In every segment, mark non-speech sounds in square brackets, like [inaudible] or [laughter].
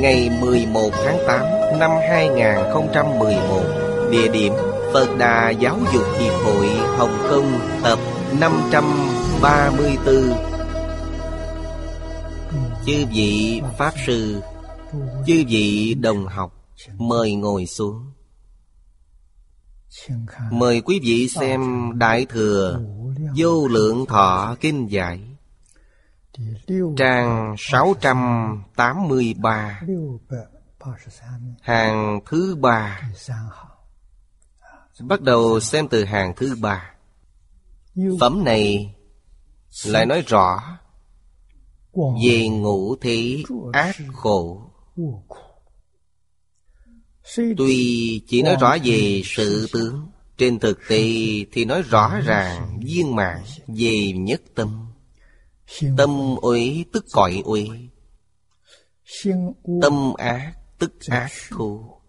Ngày 11 tháng 8 năm 2011 Địa điểm Phật Đà Giáo dục Hiệp hội Hồng Kông, Tập 534 Chư vị Pháp Sư, Chư vị đồng học, Mời ngồi xuống. Mời quý vị xem Đại Thừa Vô Lượng Thọ Kinh Giải Trang 683 Hàng thứ ba. Bắt đầu xem từ hàng thứ ba. Phẩm này lại nói rõ Về ngũ thế ác khổ. Tuy chỉ nói rõ về sự tướng, Trên thực tế thì nói rõ ràng viên mạng về nhất tâm. Tâm uế tức cõi uế Tâm ác tức ác thù.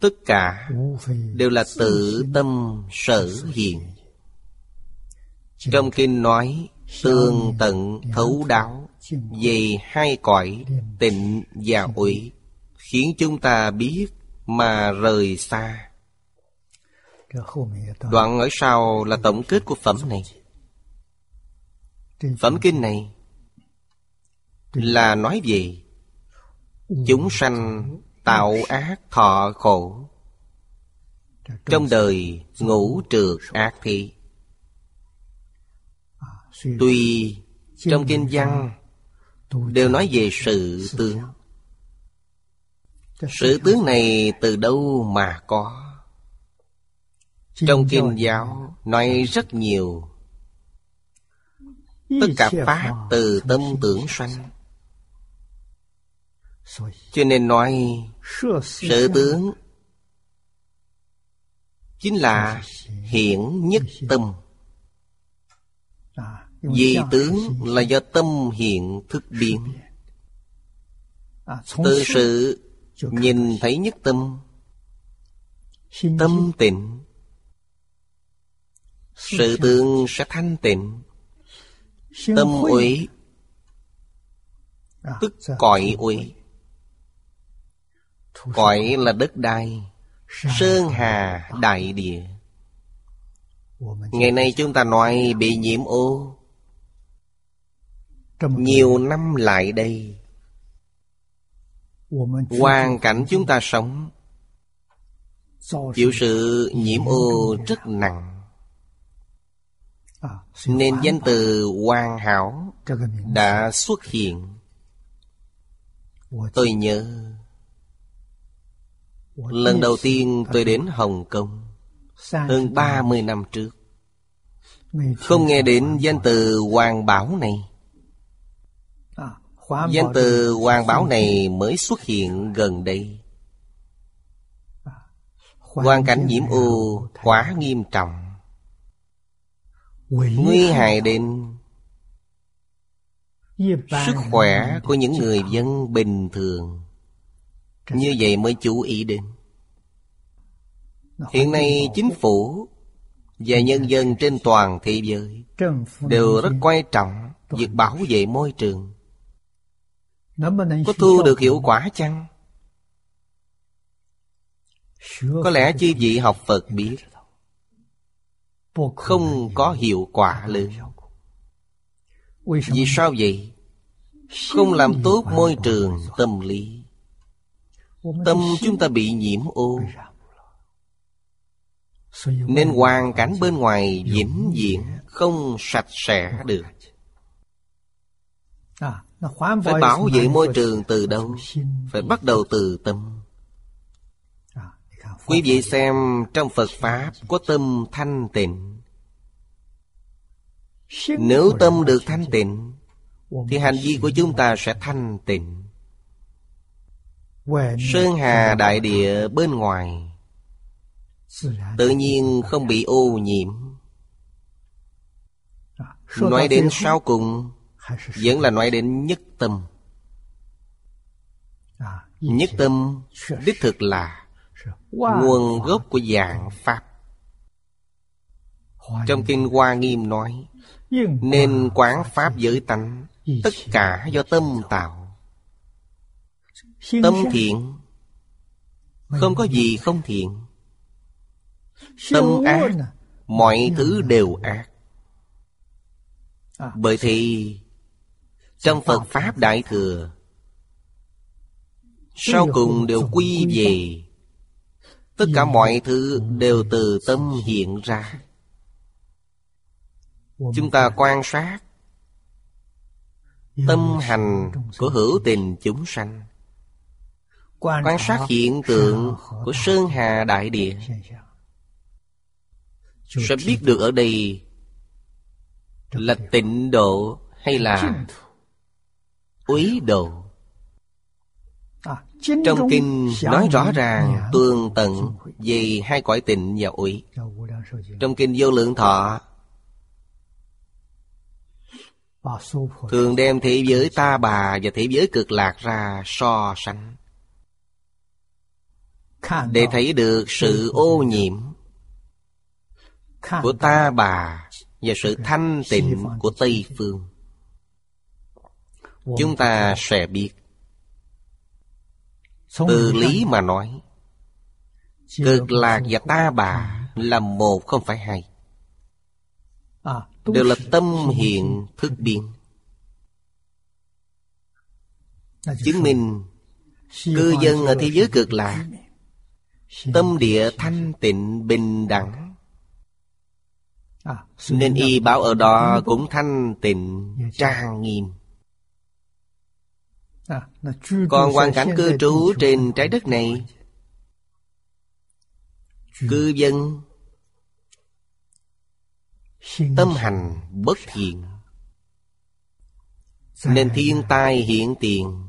Tất cả đều là tự tâm sở hiện. Trong kinh nói Tương tận thấu đáo Về hai cõi tịnh và uế Khiến chúng ta biết mà rời xa. Đoạn ở sau là tổng kết của phẩm này Phẩm kinh này Là nói về Chúng sanh tạo ác thọ khổ. Trong đời ngũ trượt ác thị Tuy trong kinh văn Đều nói về sự tướng. Sự tướng này từ đâu mà có? Trong kinh giáo nói rất nhiều Tất cả Pháp từ tâm tưởng sanh. Cho nên nói Sự tướng Chính là hiển nhất tâm. Vì tướng là do tâm hiện thức biến. Từ sự nhìn thấy nhất tâm. Tâm tịnh. Sự tướng sẽ thanh tịnh Tâm uế. Tức cõi uế. Cõi là đất đai. Sơn hà đại địa. Ngày nay chúng ta nói bị nhiễm ô. Nhiều năm lại đây Hoàn cảnh chúng ta sống. Chịu sự nhiễm ô rất nặng nên danh từ hoàn hảo đã xuất hiện. Tôi nhớ lần đầu tiên tôi đến hồng kông hơn ba mươi năm trước. Không nghe đến danh từ hoàng bảo này. Danh từ hoàng bảo này mới xuất hiện gần đây. Hoàn cảnh nhiễm ô quá nghiêm trọng nguy hại đến sức khỏe của những người dân bình thường. Như vậy mới chú ý đến. Hiện nay chính phủ và nhân dân trên toàn thế giới đều rất quan trọng việc bảo vệ môi trường. Có thu được hiệu quả chăng? Có lẽ chư vị học phật biết không có hiệu quả lớn. Vì sao vậy? Không làm tốt môi trường tâm lý. Tâm chúng ta bị nhiễm ô. Nên hoàn cảnh bên ngoài vĩnh viễn Không sạch sẽ được. Phải bảo vệ môi trường từ đâu? Phải bắt đầu từ tâm. Quý vị xem trong Phật Pháp có tâm thanh tịnh. Nếu tâm được thanh tịnh Thì hành vi của chúng ta sẽ thanh tịnh. Sơn hà đại địa bên ngoài Tự nhiên không bị ô nhiễm. Nói đến sau cùng Vẫn là nói đến nhất tâm. Nhất tâm đích thực là nguồn gốc của dạng pháp. Trong kinh hoa nghiêm nói nên quán pháp giới tánh tất cả do tâm tạo. Tâm thiện không có gì không thiện. Tâm ác mọi thứ đều ác. Bởi thì trong phật pháp đại thừa sau cùng đều quy về Tất cả mọi thứ đều từ tâm hiện ra. Chúng ta quan sát Tâm hành của hữu tình chúng sanh. Quan sát hiện tượng của Sơn Hà Đại Địa. Sẽ biết được ở đây Là tịnh độ hay là úy độ trong kinh nói rõ ràng tương tận về hai cõi tịnh và uy. Trong kinh vô lượng thọ Thường đem thế giới ta bà và thế giới cực lạc ra so sánh. Để thấy được sự ô nhiễm Của ta bà Và sự thanh tịnh của Tây Phương. Chúng ta sẽ biết từ lý mà nói Cực lạc và ta bà Là một không phải hai. À, Đều là tâm hiện thức biến. Chứng minh Cư dân ở thế giới cực lạc. Tâm địa thanh tịnh bình đẳng. À, Nên y báo ở đó cũng thanh tịnh trang nghiêm còn hoàn cảnh cư trú trên trái đất này, Cư dân Tâm hành bất thiện, Nên thiên tai hiện tiền.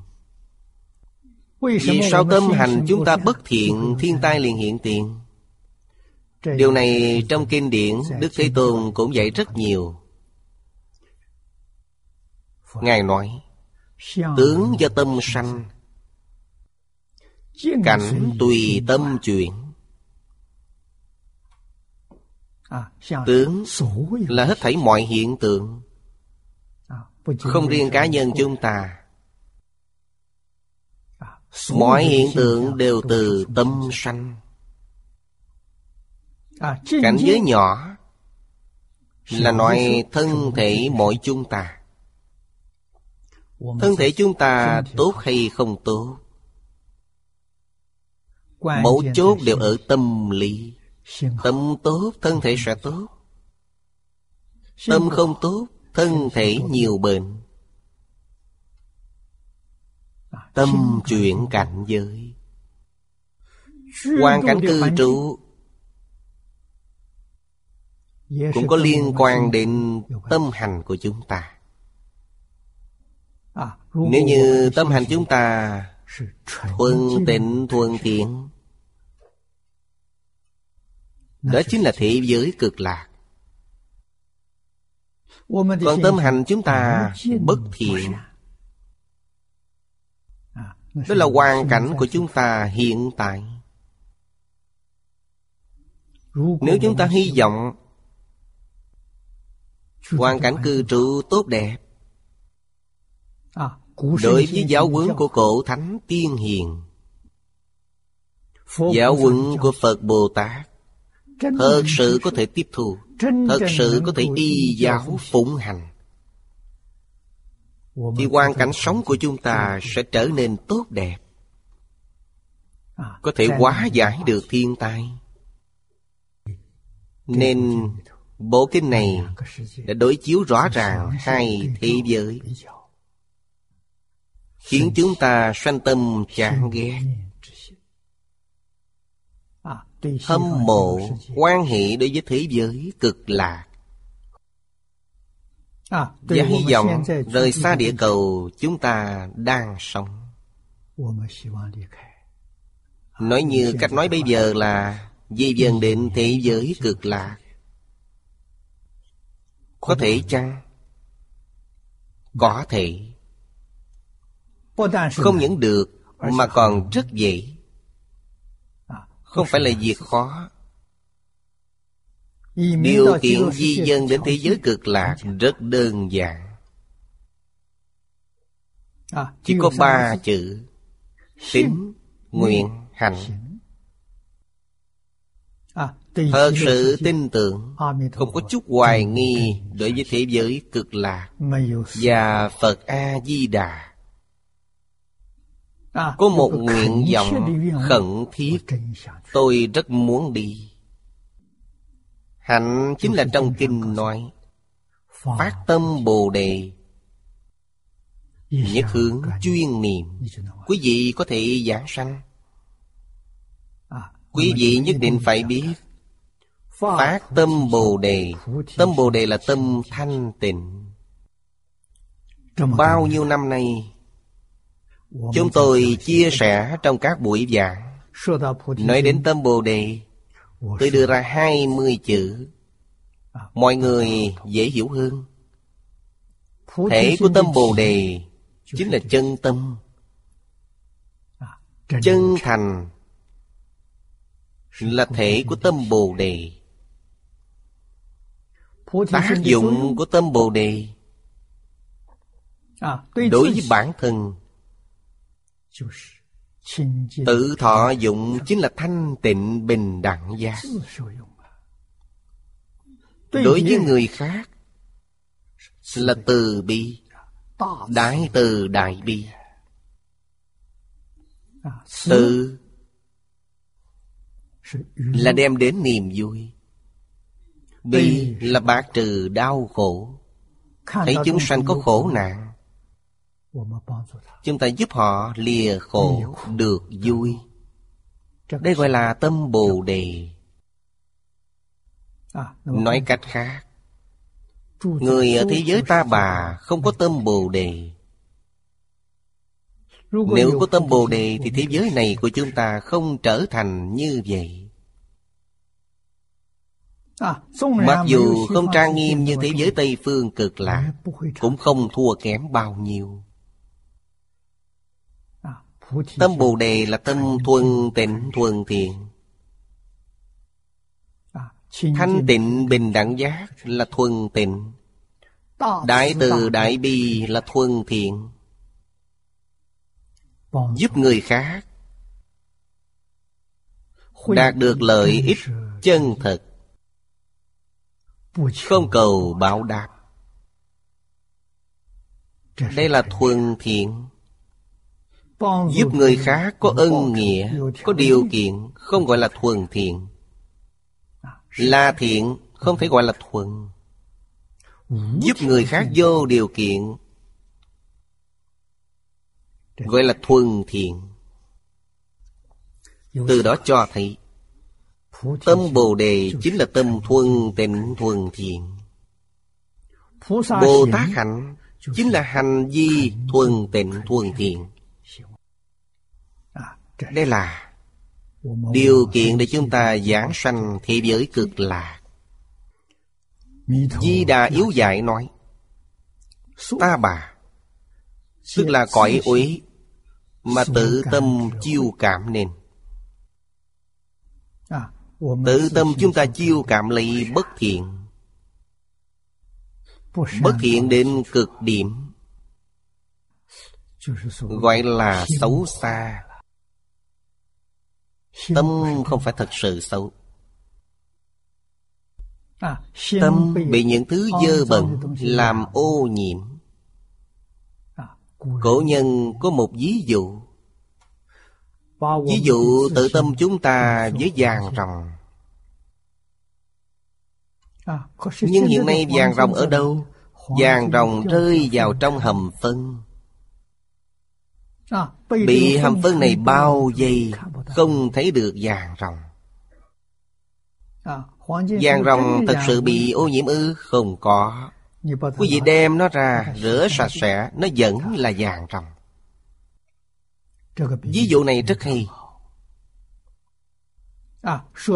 Vì sao tâm hành chúng ta bất thiện, Thiên tai liền hiện tiền? Điều này trong kinh điển Đức Thế Tôn cũng dạy rất nhiều. Ngài nói Tướng do tâm sanh. Cảnh tùy tâm chuyển Tướng là hết thảy mọi hiện tượng. Không riêng cá nhân chúng ta. Mọi hiện tượng đều từ tâm sanh. Cảnh giới nhỏ Là nói thân thể mỗi chúng ta Thân thể chúng ta tốt hay không tốt? Mấu chốt đều ở tâm lý. Tâm tốt, thân thể sẽ tốt. Tâm không tốt, thân thể nhiều bệnh. Tâm chuyển cảnh giới. Hoàn cảnh cư trụ Cũng có liên quan đến tâm hành của chúng ta nếu như tâm hành chúng ta thuần tịnh thuần thiện đó chính là thế giới cực lạc. còn tâm hành chúng ta bất thiện. đó là hoàn cảnh của chúng ta hiện tại. nếu chúng ta hy vọng hoàn cảnh cư trụ tốt đẹp Đối với giáo huấn của cổ thánh tiên hiền. Giáo huấn của Phật Bồ Tát. Thật sự có thể tiếp thu. Thật sự có thể y giáo phụng hành. Thì hoàn cảnh sống của chúng ta sẽ trở nên tốt đẹp. Có thể hóa giải được thiên tai. Nên bộ kinh này đã đối chiếu rõ ràng hai thế giới Khiến chúng ta sanh tâm chán ghét. Hâm mộ quan hệ đối với thế giới cực lạc. Và hy vọng rời xa địa cầu chúng ta đang sống. Nói như cách nói bây giờ là Di dần đến thế giới cực lạc. Có thể chăng? Có thể Không những được Mà còn rất dễ. Không phải là việc khó. Điều kiện di dân đến thế giới cực lạc rất đơn giản. Chỉ có ba chữ. Tín, nguyện, hành Thật sự tin tưởng. Không có chút hoài nghi Đối với thế giới cực lạc. Và Phật A-di-đà Có một nguyện vọng khẩn thiết. Tôi rất muốn đi. Hạnh chính là trong kinh nói Phát tâm Bồ Đề. Nhất hướng chuyên niệm. Quý vị có thể giảng sanh. Quý vị nhất định phải biết. Phát tâm Bồ Đề. Tâm Bồ Đề là tâm thanh tịnh. Bao nhiêu năm nay Chúng tôi chia sẻ trong các buổi giảng. Nói đến tâm Bồ Đề, Tôi đưa ra hai mươi chữ. Mọi người dễ hiểu hơn. Thể của tâm Bồ Đề Chính là chân tâm, Chân thành, Là thể của tâm Bồ Đề. Tác dụng của tâm Bồ Đề Đối với bản thân Tự thọ dụng chính là thanh tịnh bình đẳng giác Đối với người khác Là từ bi Đại từ đại bi. Từ Là đem đến niềm vui. Bi là bạc trừ đau khổ. Thấy chúng sanh có khổ nạn Chúng ta giúp họ lìa khổ được vui. Đây gọi là tâm Bồ Đề. Nói cách khác Người ở thế giới ta bà không có tâm Bồ Đề. Nếu có tâm Bồ Đề thì thế giới này của chúng ta không trở thành như vậy. Mặc dù không trang nghiêm như thế giới Tây Phương cực lạc Cũng không thua kém bao nhiêu Tâm Bồ Đề là tâm thuần tịnh, thuần thiện. Thanh tịnh bình đẳng giác là thuần tịnh. Đại từ đại bi là thuần thiện. Giúp người khác Đạt được lợi ích chân thật Không cầu báo đáp. Đây là thuần thiện. Giúp người khác có ân nghĩa, Có điều kiện, Không gọi là thuần thiện. Là thiện Không thể gọi là thuần. Giúp người khác vô điều kiện, Gọi là thuần thiện. Từ đó cho thấy, Tâm Bồ Đề chính là tâm thuần tịnh, thuần thiện. Bồ Tát hạnh chính là hành vi thuần tịnh, thuần thiện đây là điều kiện để chúng ta giảng sanh thế giới cực lạc. Di đà yếu dạy nói ta bà tức là cõi uế mà tự tâm chiêu cảm nên. Tự tâm chúng ta chiêu cảm lấy bất thiện. Bất thiện đến cực điểm gọi là xấu xa Tâm không phải thật sự xấu. Tâm bị những thứ dơ bẩn Làm ô nhiễm. Cổ nhân có một ví dụ. Ví dụ tự tâm chúng ta với vàng rồng. Nhưng hiện nay vàng rồng ở đâu? Vàng rồng rơi vào trong hầm phân. Bị hầm phân này bao vây không thấy được vàng rồng Vàng rồng thật sự bị ô nhiễm ư? Không có. Quý vị đem nó ra rửa sạch sẽ, Nó vẫn là vàng rồng Ví dụ này rất hay.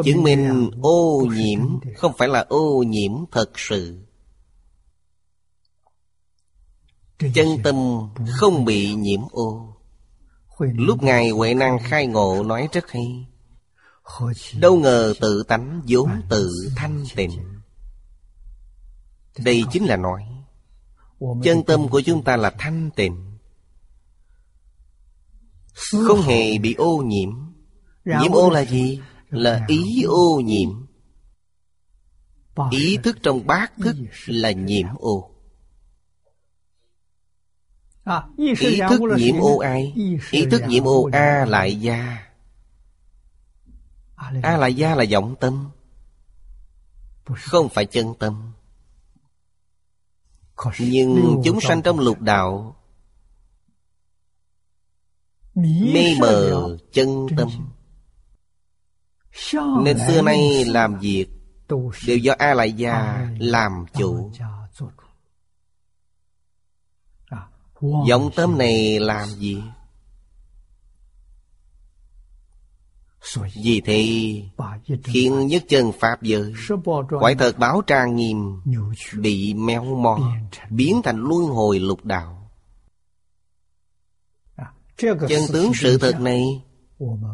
Chứng minh ô nhiễm Không phải là ô nhiễm thật sự. Chân tâm không bị nhiễm ô. Lúc Ngài Huệ Năng khai ngộ nói rất hay. Đâu ngờ tự tánh vốn tự thanh tịnh. Đây chính là nói Chân tâm của chúng ta là thanh tịnh. Không hề bị ô nhiễm. Nhiễm ô là gì? Là ý ô nhiễm. Ý thức trong bát thức là nhiễm ô Ý thức nhiễm ô ai? Ý thức nhiễm ô A lại gia. A lại gia là vọng tâm. Không phải chân tâm. Nhưng chúng sanh trong lục đạo Mê mờ chân tâm. Nên xưa nay làm việc Đều do A lại gia làm chủ Vọng tâm này làm gì? Vì thế Khiến nhất chân Pháp giới Quả thật báo trang nghiêm Bị méo mò Biến thành luân hồi lục đạo. Chân tướng sự thật này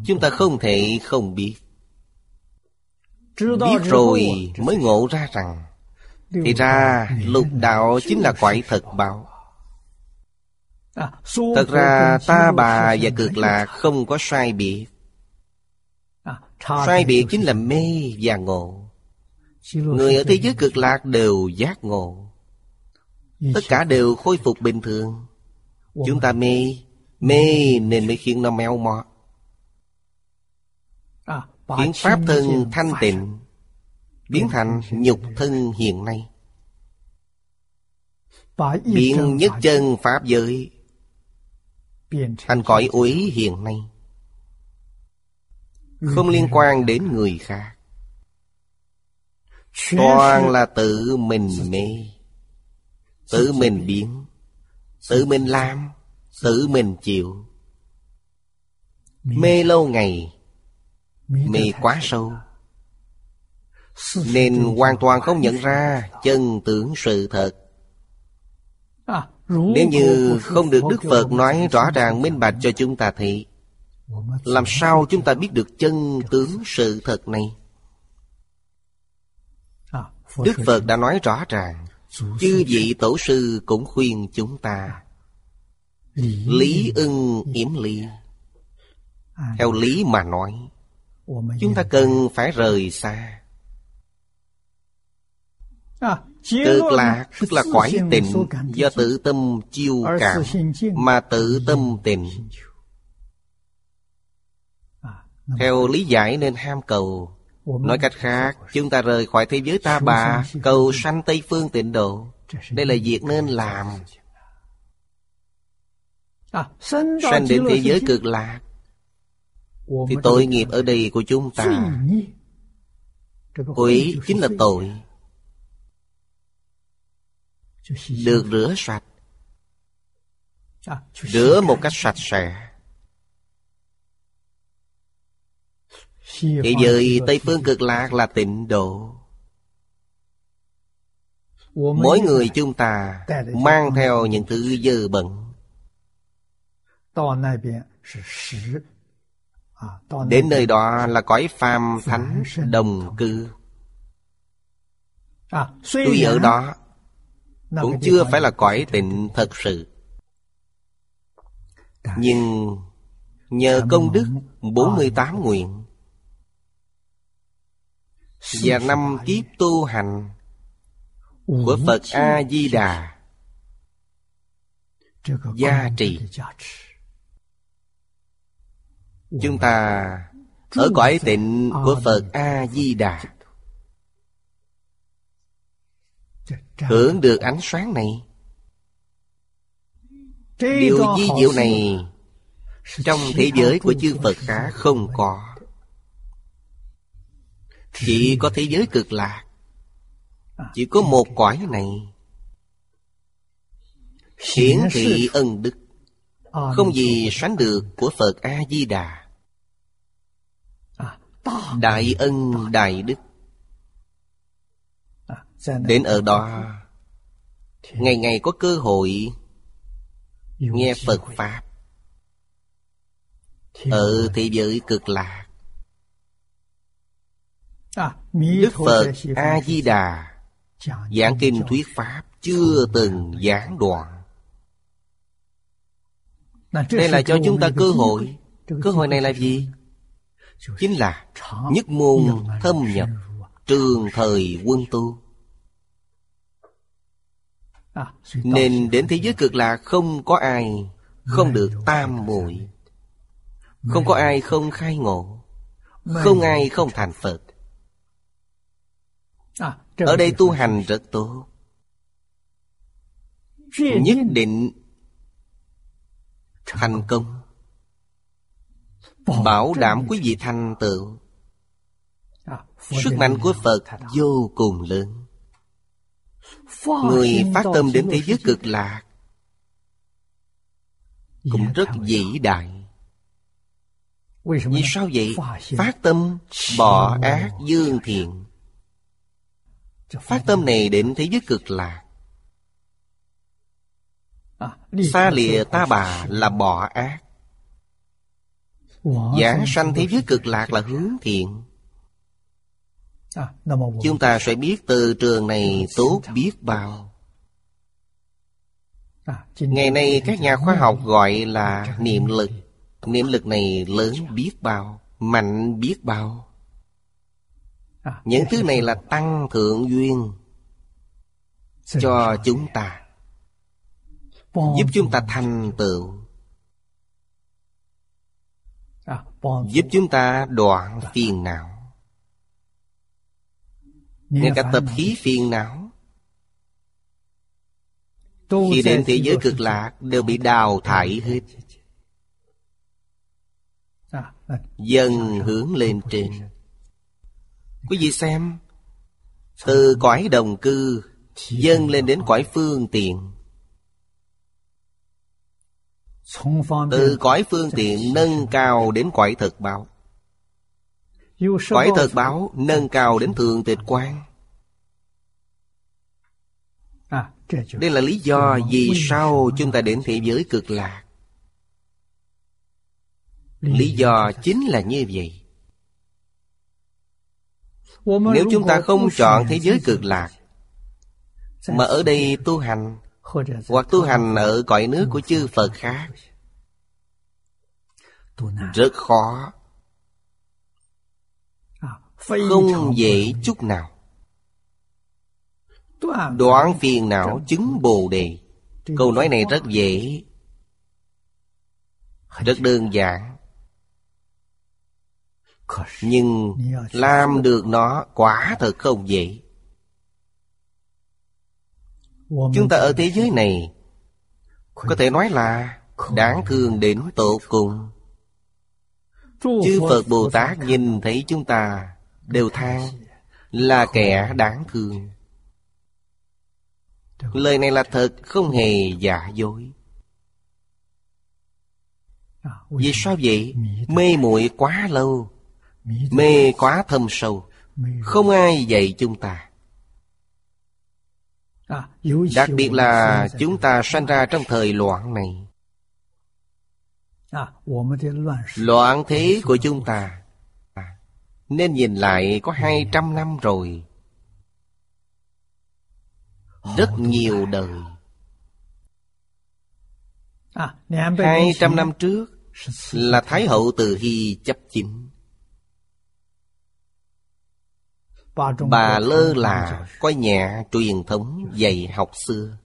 Chúng ta không thể không biết. Biết rồi mới ngộ ra rằng Thì ra lục đạo chính là quải thật báo Thật ra ta bà và cực lạc không có sai biệt. Sai biệt chính là mê và ngộ. Người ở thế giới cực lạc đều giác ngộ. Tất cả đều khôi phục bình thường. Chúng ta mê. Mê nên mới khiến nó meo mọt Khiến Pháp thân thanh tịnh Biến thành nhục thân hiện nay. Biến nhất chân Pháp giới Thành cõi uế hiện nay. Không liên quan đến người khác. Toàn là tự mình mê, Tự mình biến, Tự mình làm, Tự mình chịu. Mê lâu ngày, Mê quá sâu. Nên hoàn toàn không nhận ra Chân tướng sự thật nếu như không được Đức Phật nói rõ ràng minh bạch cho chúng ta thì Làm sao chúng ta biết được chân tướng sự thật này? Đức Phật đã nói rõ ràng Chư vị tổ sư cũng khuyên chúng ta Lý ưng yểm lý, Theo lý mà nói Chúng ta cần phải rời xa. Cực lạc tức là quải tịnh Do tự tâm chiêu cảm Mà tự tâm tịnh Theo lý giải nên ham cầu. Nói cách khác Chúng ta rời khỏi thế giới ta bà Cầu sanh Tây Phương tịnh độ. Đây là việc nên làm. Sanh đến thế giới cực lạc. Thì tội nghiệp ở đây của chúng ta. Quỷ chính là tội được rửa sạch. Rửa một cách sạch sẽ. Thế giới Tây Phương cực lạc là tịnh độ. Mỗi người chúng ta mang theo những thứ dơ bẩn. Đến nơi đó là cõi phàm thánh đồng cư. Tuy ở đó cũng chưa phải là cõi tịnh thật sự. Nhưng nhờ công đức 48 nguyện. Và năm kiếp tu hành của Phật A Di Đà gia trị Chúng ta ở cõi tịnh của Phật A-di-đà Hưởng được ánh sáng này. Điều di diệu này Trong thế giới của chư Phật khác không có. Chỉ có thế giới cực lạc. Chỉ có một cõi này. Hiển thị ân đức. Không gì sánh được của Phật A-di-đà Đại ân đại đức Đến ở đó. Ngày ngày có cơ hội Nghe Phật Pháp. Ở thế giới cực lạc. Đức Phật A-di-đà Giảng kinh thuyết Pháp Chưa từng giảng đoạn. Đây là cho chúng ta cơ hội. Cơ hội này là gì? Chính là nhất môn thâm nhập Trường thời quân tu nên đến thế giới cực lạc không có ai, Không được tam muội. Không có ai không khai ngộ, Không ai không thành Phật. Ở đây tu hành rất tốt. Nhất định Thành công. Bảo đảm quý vị thành tựu. Sức mạnh của Phật vô cùng lớn. Người phát tâm đến thế giới cực lạc. Cũng rất vĩ đại. Vì sao vậy? Phát tâm bỏ ác dương thiện. Phát tâm này đến thế giới cực lạc. Xa lìa ta bà là bỏ ác. Giảng sanh thế giới cực lạc là hướng thiện Chúng ta sẽ biết từ trường này tốt biết bao. Ngày nay các nhà khoa học gọi là niệm lực. Niệm lực này lớn biết bao Mạnh biết bao. Những thứ này là tăng thượng duyên Cho chúng ta Giúp chúng ta thành tựu. Giúp chúng ta đoạn phiền não ngay cả tập khí phiền não. Khi đến thế giới cực lạc Đều bị đào thải hết. Dần hướng lên trên. Quý vị xem Từ cõi đồng cư Dâng lên đến cõi phương tiện. Từ cõi phương tiện nâng cao đến cõi thực báo Cõi thật báo nâng cao đến thường tịch quan Đây là lý do vì sao chúng ta đến thế giới cực lạc Lý do chính là như vậy Nếu chúng ta không chọn thế giới cực lạc Mà ở đây tu hành Hoặc tu hành ở cõi nước của chư Phật khác Rất khó không dễ chút nào. Đoạn phiền não chứng bồ đề. Câu nói này rất dễ. Rất đơn giản. Nhưng làm được nó quả thật không dễ. Chúng ta ở thế giới này Có thể nói là Đáng thương đến tột cùng. Chư Phật Bồ Tát nhìn thấy chúng ta đều than là kẻ đáng thương. Lời này là thật, không hề giả dối. Vì sao vậy? Mê muội quá lâu, mê quá thâm sâu, không ai dạy chúng ta. Đặc biệt là chúng ta sanh ra trong thời loạn này. Loạn thế của chúng ta nên nhìn lại có hai trăm năm rồi. Rất nhiều đời. Hai trăm năm trước Là Thái hậu Từ Hy chấp chính. Bà lơ là coi nhẹ truyền thống dạy học xưa.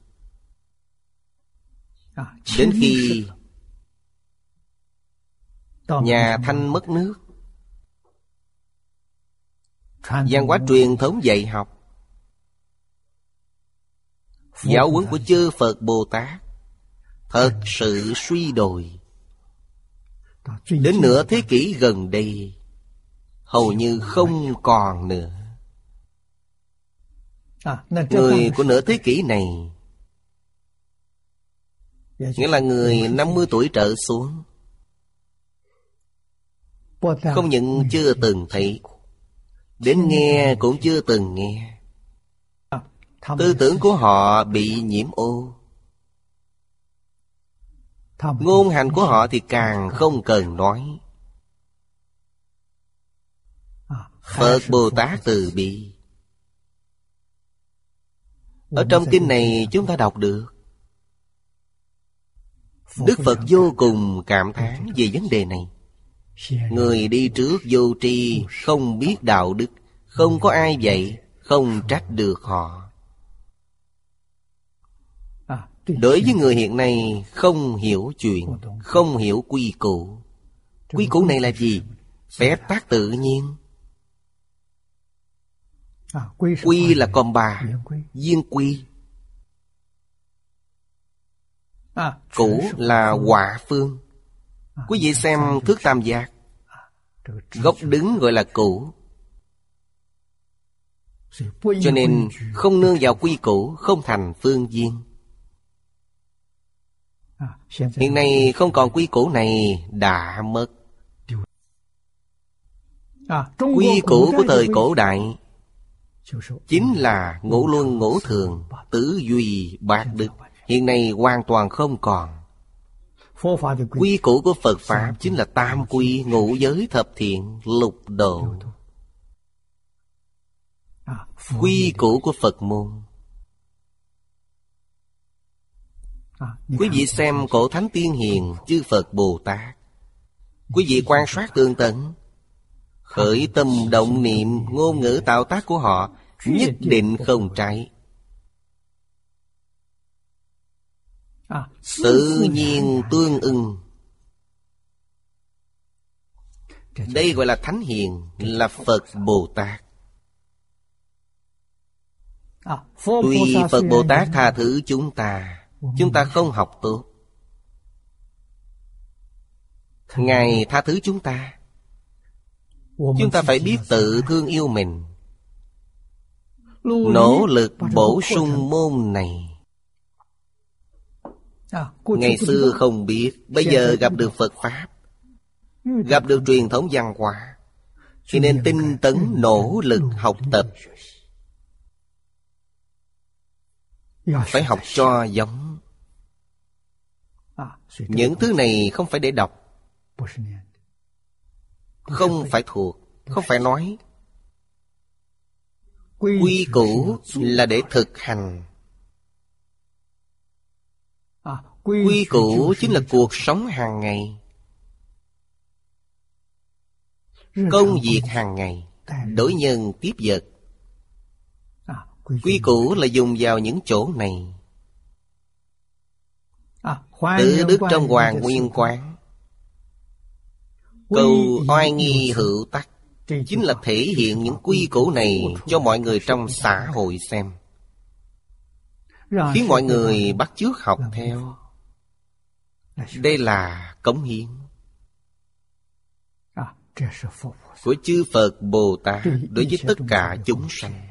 Đến khi Nhà Thanh mất nước Văn hóa truyền thống dạy học. Giáo huấn của chư Phật Bồ Tát. Thật sự suy đồi. Đến nửa thế kỷ gần đây Hầu như không còn nữa. À, Người của nửa thế kỷ này Nghĩa là người 50 tuổi trở xuống. Không những chưa từng thấy Đến nghe cũng chưa từng nghe. Tư tưởng của họ bị nhiễm ô. Ngôn hành của họ thì càng không cần nói. Phật Bồ Tát từ bi. Ở trong kinh này chúng ta đọc được. Đức Phật vô cùng cảm thán về vấn đề này. Người đi trước vô tri Không biết đạo đức Không có ai dạy Không trách được họ. Đối với người hiện nay Không hiểu chuyện Không hiểu quy củ. Quy củ này là gì? Phép tác tự nhiên. Quy là con bà Viên quy. Cũ là quả phương Quý vị xem thước tam giác. Gốc đứng gọi là cũ Cho nên không nương vào quy củ, Không thành phương viên. Hiện nay không còn quy củ này, Đã mất. Quy củ của thời cổ đại Chính là ngũ luân ngũ thường, Tứ duy bát đức. Hiện nay hoàn toàn không còn. Quy. Củ của Phật Pháp Chính là tam quy ngũ giới thập thiện Lục độ Quy củ của Phật môn. Quý vị xem cổ thánh tiên hiền Chư Phật Bồ Tát. Quý vị quan sát tương tận Khởi tâm động niệm Ngôn ngữ tạo tác của họ Nhất định không trái Tự nhiên tương ưng. Đây gọi là Thánh Hiền Là Phật Bồ Tát. Tuy Phật Bồ Tát tha thứ chúng ta Chúng ta không học tốt. Ngài tha thứ chúng ta. Chúng ta phải biết tự thương yêu mình. Nỗ lực bổ sung môn này Ngày xưa không biết Bây giờ gặp được Phật Pháp Gặp được truyền thống văn hóa Cho nên tinh tấn nỗ lực học tập. Phải học cho giống. Những thứ này không phải để đọc. Không phải thuộc Không phải nói. Quy củ là để thực hành Quy củ chính là cuộc sống hàng ngày. Công việc hàng ngày Đối nhân tiếp vật. Quy củ là dùng vào những chỗ này. Tự đức trong hoàng nguyên quán. Câu oai nghi hữu tắc Chính là thể hiện những quy củ này Cho mọi người trong xã hội xem. Khiến mọi người bắt chước học theo đây là cống hiến. Của chư Phật Bồ Tát đối với tất cả chúng sanh.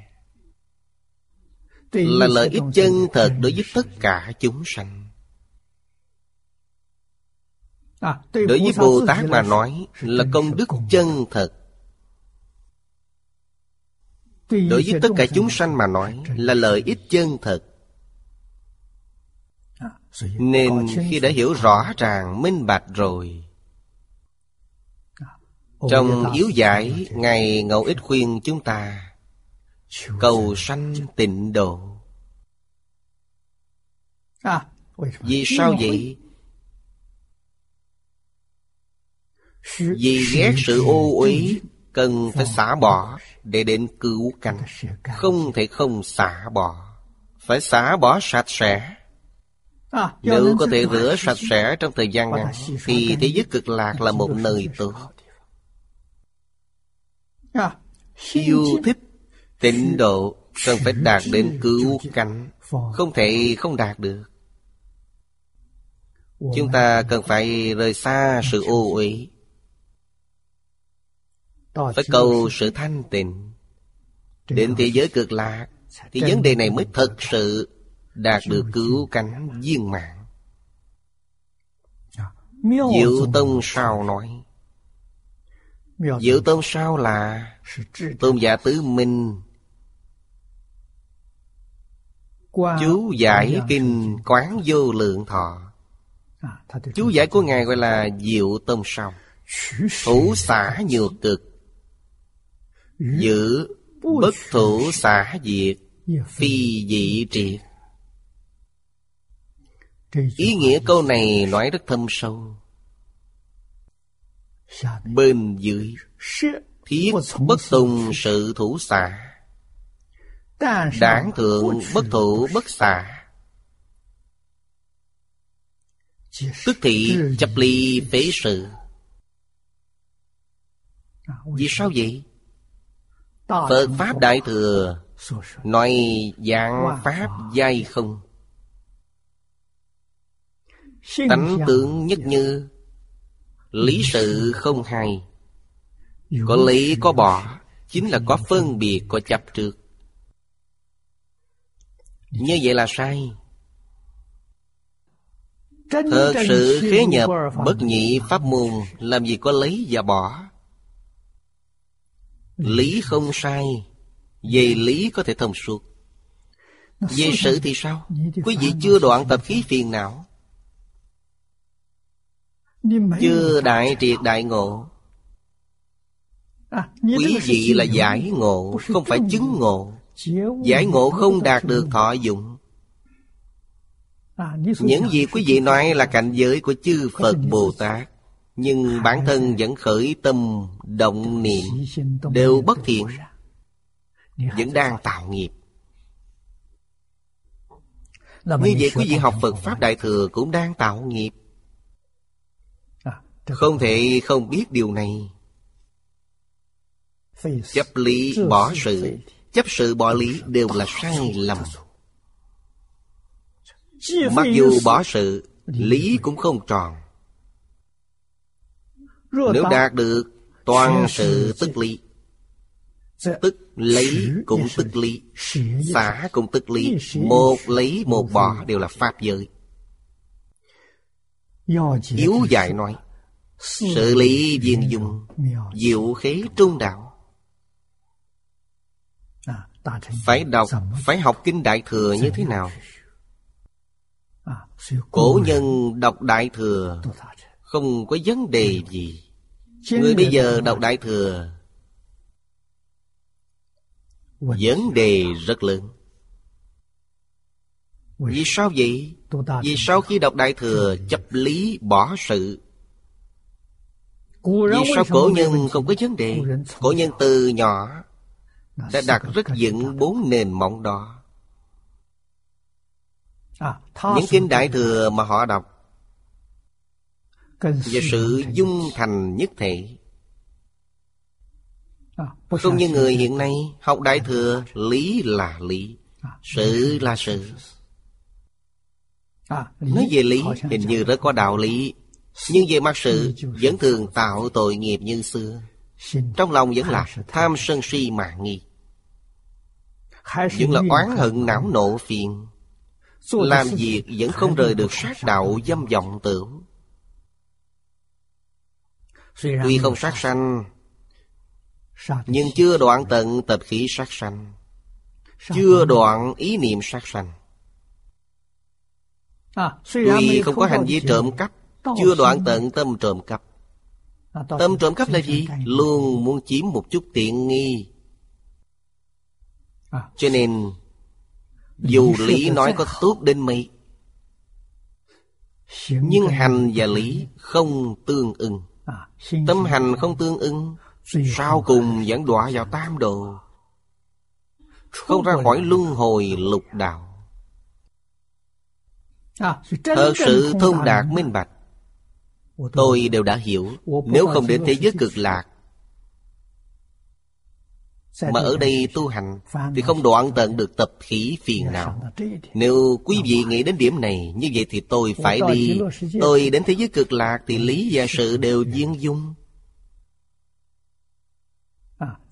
là lợi ích chân thật đối với tất cả chúng sanh. Đối với Bồ Tát mà nói là công đức chân thật. đối với tất cả chúng sanh mà nói là lợi ích chân thật nên khi đã hiểu rõ ràng, minh bạch rồi, Trong yếu giải Ngài Ngẫu Ích khuyên chúng ta, Cầu sanh tịnh độ. Vì sao vậy? Vì ghét sự ô uế Cần phải xả bỏ Để đến cứu cánh, Không thể không xả bỏ. Phải xả bỏ sạch sẽ. Nếu có thể rửa sạch sẽ trong thời gian ngắn Thì thế giới cực lạc là một nơi tốt Yêu thích tịnh độ Cần phải đạt đến cứu cánh. Không thể không đạt được. Chúng ta cần phải rời xa sự ô uế. Phải cầu sự thanh tịnh. Đến thế giới cực lạc Thì vấn đề này mới thật sự Đạt được cứu cánh viên mạng. Diệu Tông sao nói? Diệu Tông sao là? Tôn giả tứ minh. Chú giải kinh quán vô lượng thọ. Chú giải của Ngài gọi là Diệu Tông sao. Thủ xả nhược cực. Giữ bất thủ xả diệt. Phi dị triệt Ý nghĩa câu này nói rất thâm sâu. Bên dưới Thiết bất tùng sự thủ xả. Đảng thượng bất thủ bất xả. Tức thị chấp ly phế sự. Vì sao vậy? Phật Pháp Đại Thừa Nói dạng Pháp giai không Tánh tướng nhất như Lý sự không hay. Có lý có bỏ Chính là có phân biệt có chấp trước. Như vậy là sai. Thật sự khế nhập bất nhị pháp môn Làm gì có lấy và bỏ Lý không sai. Về lý có thể thông suốt. Về sự thì sao? Quý vị chưa đoạn tập khí phiền não chưa đại triệt đại ngộ. Quý vị là giải ngộ Không phải chứng ngộ. Giải ngộ không đạt được thọ dụng. Những gì quý vị nói là cảnh giới của chư Phật Bồ Tát Nhưng bản thân vẫn khởi tâm động niệm Đều bất thiện Vẫn đang tạo nghiệp. Như vậy quý vị học Phật Pháp Đại Thừa cũng đang tạo nghiệp không thể không biết điều này. Chấp lý bỏ sự. Chấp sự bỏ lý đều là sai lầm. Mặc dù bỏ sự, Lý cũng không tròn. Nếu đạt được toàn sự tức lý, Tức lấy cũng tức lý, Xả cũng tức lý, Một lấy một bỏ đều là pháp giới. Yếu dài nói sự lý viên dung, Diệu khế trung đạo. Phải đọc, Phải học kinh Đại Thừa như thế nào? Cổ nhân đọc Đại Thừa, Không có vấn đề gì. Người bây giờ đọc Đại Thừa, Vấn đề rất lớn. Vì sao vậy? Vì sao khi đọc Đại Thừa, chấp lý bỏ sự vì sao cổ nhân không có vấn đề? Cổ nhân từ nhỏ Đã đặt rất vững bốn nền móng đó. Những kinh đại thừa mà họ đọc Và sự dung thành nhất thể. Không như người hiện nay Học đại thừa Lý là lý Sự là sự. Nói về lý Hình như rất có đạo lý nhưng về mặt sự Vẫn thường tạo tội nghiệp như xưa. Trong lòng vẫn là tham sân si mạng nghi. Vẫn là oán hận não nộ phiền. Làm việc vẫn không rời được sát đạo dâm vọng tưởng. Tuy không sát sanh Nhưng chưa đoạn tận tập khí sát sanh. Chưa đoạn ý niệm sát sanh. Tuy không có hành vi trộm cắp chưa đoạn tận tâm trộm cắp. Tâm trộm cắp là gì? Luôn muốn chiếm một chút tiện nghi. Cho nên Dù lý nói có tốt đến mấy Nhưng hành và lý không tương ưng Tâm hành không tương ưng Sau cùng vẫn đọa vào tam độ Không ra khỏi luân hồi lục đạo. Thật sự thông đạt minh bạch Tôi đều đã hiểu, Nếu không đến thế giới cực lạc, Mà ở đây tu hành Thì không đoạn tận được tập khí phiền não Nếu quý vị nghĩ đến điểm này, Như vậy thì tôi phải đi. Tôi đến thế giới cực lạc Thì lý và sự đều viên dung.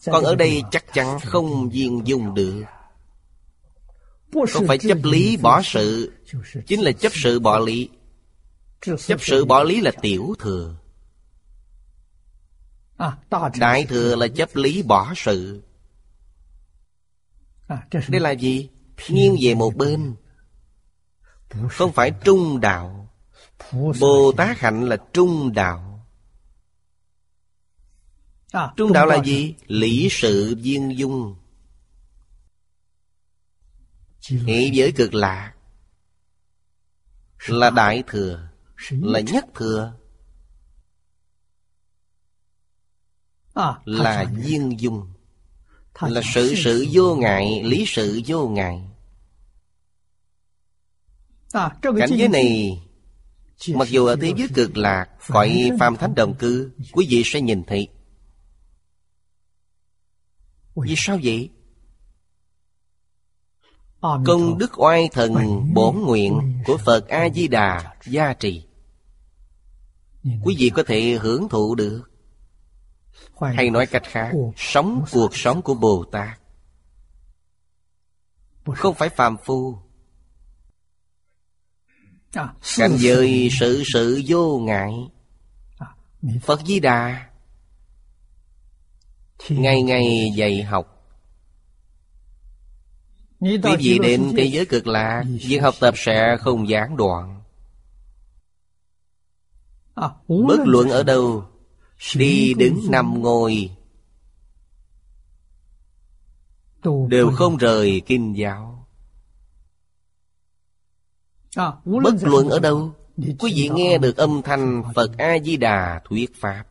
Còn ở đây chắc chắn không viên dung được. Không phải chấp lý bỏ sự, Chính là chấp sự bỏ lý. Chấp sự bỏ lý là tiểu thừa. Đại thừa là chấp lý bỏ sự. Đây là gì? Nghiêng về một bên. Không phải trung đạo. Bồ Tát hạnh là trung đạo. Trung đạo là gì? Lý sự viên dung. Hệ giới cực lạc Là đại thừa Là nhất thừa. Là viên dung. Là sự sự vô ngại Lý sự vô ngại. Cảnh giới này Mặc dù ở thế giới cực lạc Gọi phàm thánh đồng cư Quý vị sẽ nhìn thấy. Vì sao vậy? Công đức oai thần bổn nguyện Của Phật A-di-đà gia trì. Quý vị có thể hưởng thụ được. Hay nói cách khác Sống cuộc sống của Bồ Tát Không phải phàm phu. Cảnh giới sự sự vô ngại. Phật Di Đà Ngày ngày dạy học Quý vị đến thế giới cực lạc Việc học tập sẽ không gián đoạn. Bất luận ở đâu Đi đứng nằm ngồi Đều không rời kinh giáo. Bất luận ở đâu Quý vị nghe được âm thanh Phật A-di-đà thuyết Pháp.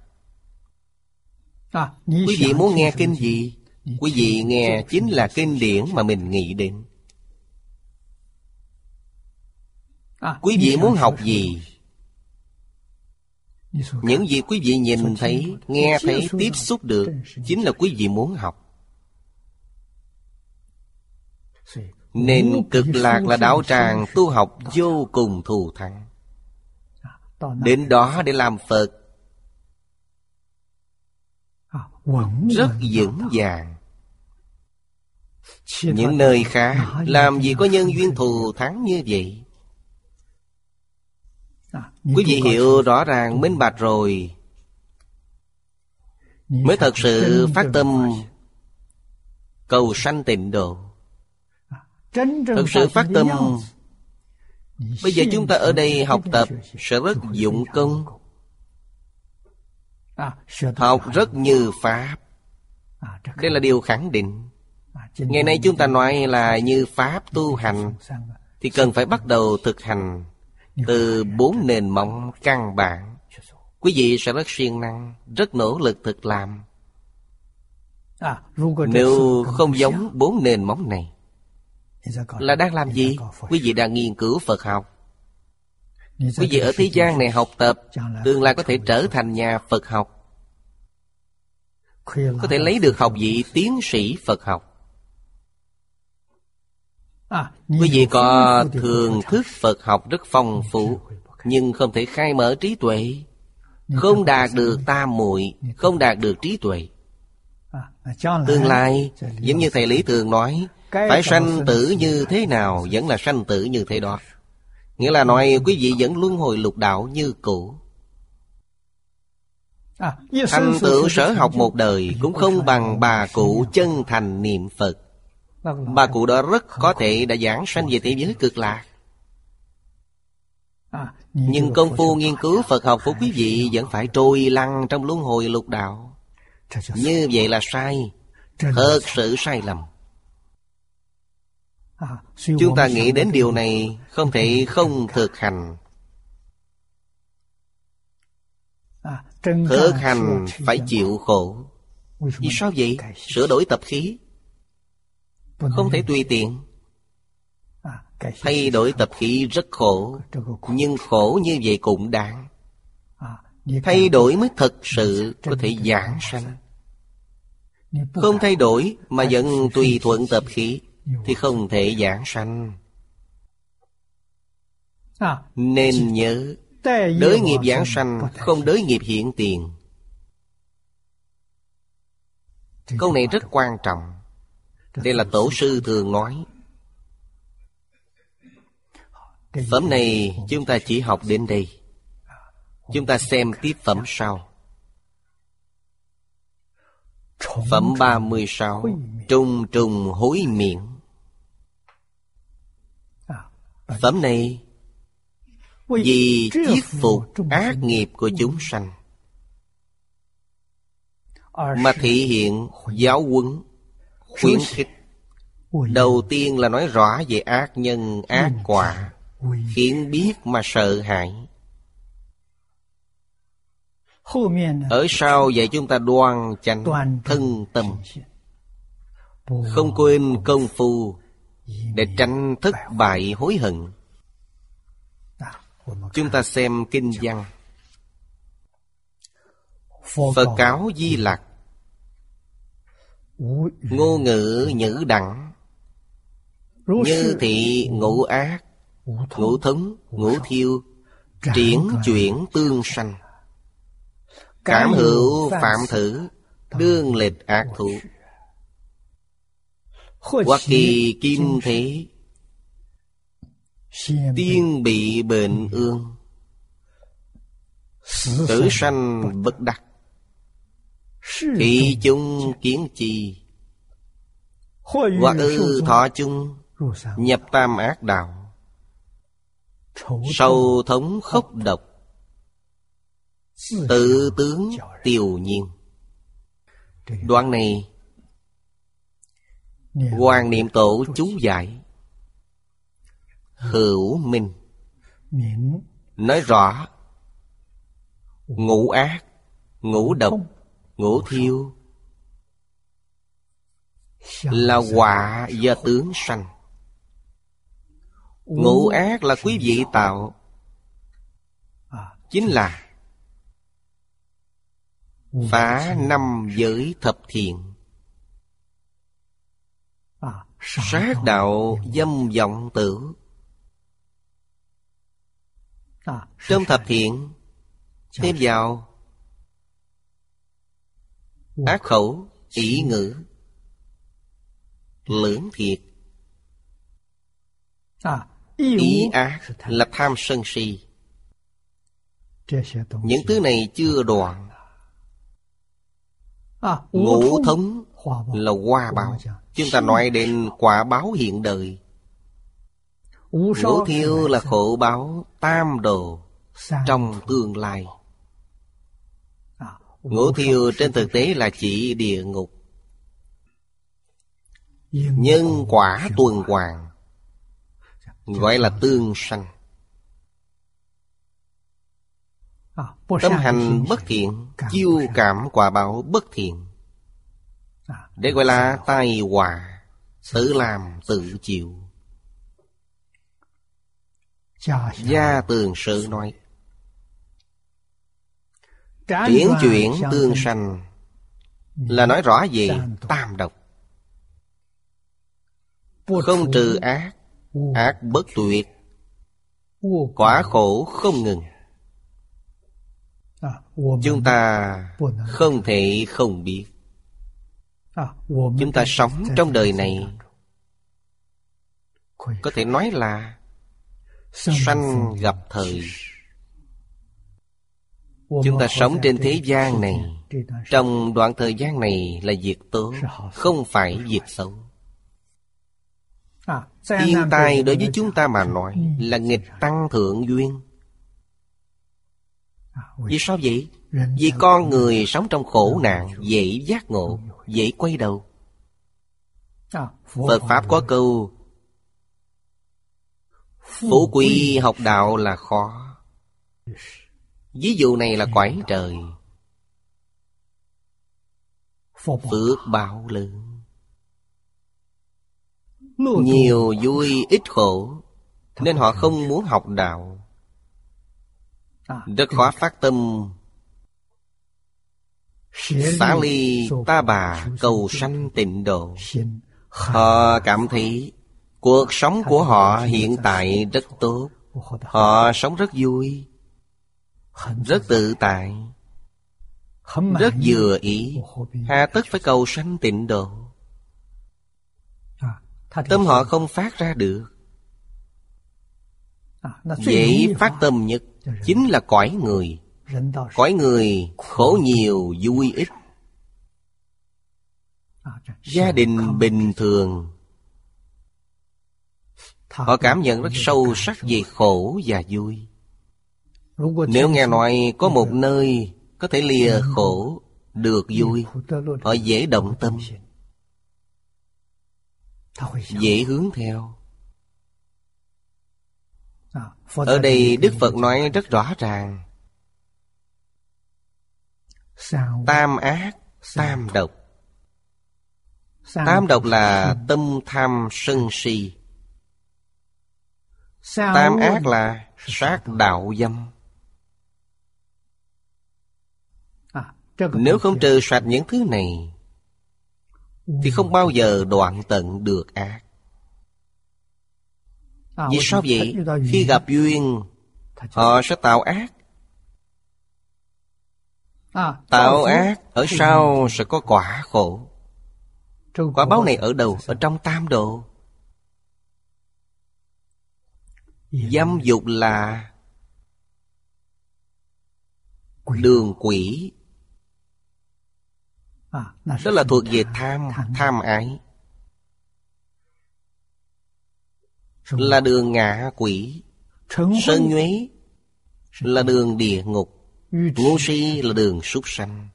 Quý vị muốn nghe kinh gì? Quý vị nghe chính là kinh điển mà mình nghĩ đến. Quý vị muốn học gì? Những gì quý vị nhìn thấy, nghe thấy, tiếp xúc được Chính là quý vị muốn học. Nên cực lạc là đạo tràng tu học vô cùng thù thắng. Đến đó để làm Phật. Rất vững vàng Những nơi khác Làm gì có nhân duyên thù thắng như vậy? Quý vị hiểu rõ ràng minh bạch rồi. Mới thật sự phát tâm Cầu sanh tịnh độ. Thật sự phát tâm. Bây giờ chúng ta ở đây học tập Sẽ rất dụng công. Học rất như Pháp. Đây là điều khẳng định Ngày nay chúng ta nói là như Pháp tu hành Thì cần phải bắt đầu thực hành Từ bốn nền móng căn bản. Quý vị sẽ rất siêng năng Rất nỗ lực thực làm. Nếu không giống bốn nền móng này Là đang làm gì? Quý vị đang nghiên cứu Phật học. Quý vị ở thế gian này học tập Tương lai có thể trở thành nhà Phật học. Có thể lấy được học vị tiến sĩ Phật học Quý vị có thường thức Phật học rất phong phú Nhưng không thể khai mở trí tuệ. Không đạt được tam muội Không đạt được trí tuệ. Tương lai Giống như Thầy Lý thường nói Phải sanh tử như thế nào Vẫn là sanh tử như thế đó. Nghĩa là nói quý vị vẫn luân hồi lục đạo như cũ. Thành tựu sở học một đời Cũng không bằng bà cụ chân thành niệm Phật Bà cụ đó rất có thể đã giảng sanh về thế giới cực lạc. Nhưng công phu nghiên cứu Phật học của quý vị Vẫn phải trôi lăn trong luân hồi lục đạo. Như vậy là sai. Thật sự sai lầm. Chúng ta nghĩ đến điều này Không thể không thực hành. Thực hành phải chịu khổ. Vì sao vậy? Sửa đổi tập khí Không thể tùy tiện. Thay đổi tập khí rất khổ Nhưng khổ như vậy cũng đáng. Thay đổi mới thật sự có thể giảng sanh. Không thay đổi mà vẫn tùy thuận tập khí Thì không thể giảng sanh. Nên nhớ Đới nghiệp giảng sanh Không đới nghiệp hiện tiền. Câu này rất quan trọng đây là tổ sư thường nói, Phẩm này chúng ta chỉ học đến đây. Chúng ta xem tiếp phẩm sau. Phẩm 36 Trùng trùng hối miệng Phẩm này, Vì chiết phục ác nghiệp của chúng sanh, Mà thể hiện giáo huấn. Khuyến khích. Đầu tiên là nói rõ về ác nhân ác quả Khiến biết mà sợ hãi. Ở sau dạy chúng ta đoan chánh thân tâm. Không quên công phu Để tránh thất bại hối hận. Chúng ta xem kinh văn. Phật cáo Di Lặc Ngô ngữ nhữ đẳng. Như thị ngũ ác Ngũ thống, ngũ thiêu Triển chuyển tương sanh. Cảm hữu phạm thử Đương lịch ác thủ Hoặc kỳ kim thế Tiên bị bệnh ương. Tử sanh bất đắc Thị chung kiến chi Hoặc ư thọ chung Nhập tam ác đạo. Sâu thống khốc độc Tự tướng tiều nhiên. Đoạn này Hoàng niệm tổ chú giải. Hữu minh Nói rõ Ngũ ác Ngũ độc Ngũ thiêu. Là quả do tướng sanh. Ngũ ác là quý vị tạo. Chính là Phá năm giới thập thiện. Sát đạo dâm vọng tử. Trong thập thiện Thêm vào Ác khẩu, ý ngữ. Lưỡng thiệt. Ý ác là tham sân si. Những thứ này chưa đoạn. À, ngũ thống là hoa báo Chúng ta nói đến quả báo hiện đời. Ngũ thiêu là khổ báo tam đồ Trong tương lai. à, Ngũ thiêu trên thực tế là chỉ địa ngục. Nhân quả tuần hoàn, Gọi là tương sanh. Tâm hành bất thiện, Chiêu cảm quả báo bất thiện. Để gọi là tai họa, Tự làm, tự chịu. Gia tường sự nói Triển chuyển tương sanh Là nói rõ về tam độc. Không trừ ác Ác bất tuyệt. Quả khổ không ngừng. Chúng ta không thể không biết. Chúng ta sống trong đời này. có thể nói là sanh gặp thời chúng ta sống trên thế gian này. Trong đoạn thời gian này là việc tốt không phải việc xấu. Thiên tai đối với chúng ta mà nói là nghịch tăng thượng duyên. Vì sao vậy? Vì con người sống trong khổ nạn Dễ giác ngộ Dễ quay đầu. Phật Pháp có câu Phú quý học đạo là khó Ví dụ này là quải trời. Phước bảo lớn. Nhiều vui, ít khổ, Nên họ không muốn học đạo. Rất khó phát tâm, Xá ly ta bà cầu sanh tịnh độ. Họ cảm thấy Cuộc sống của họ hiện tại rất tốt. Họ sống rất vui. Rất tự tại. Rất vừa ý. Hà tất phải cầu sanh tịnh độ. Tâm họ không phát ra được. Dễ phát tâm nhất Chính là cõi người. Cõi người khổ nhiều vui ít. Gia đình bình thường. Họ cảm nhận rất sâu sắc về khổ và vui Nếu nghe nói có một nơi Có thể lìa khổ Được vui Họ dễ động tâm. Dễ hướng theo. Ở đây Đức Phật nói rất rõ ràng. Tam ác, tam độc. Tam độc là tâm tham sân si. Tam ác là sát đạo dâm Nếu không trừ sạch những thứ này Thì không bao giờ đoạn tận được ác. Vì sao vậy? Khi gặp duyên Họ sẽ tạo ác. Tạo ác Ở sau sẽ có quả khổ. Quả báo này ở đâu? Ở trong tam độ Dâm dục là Đường quỷ Đó là thuộc về tham, tham ái. Là đường ngạ quỷ Sơn nhuế Là đường địa ngục Ngu si là đường súc sanh.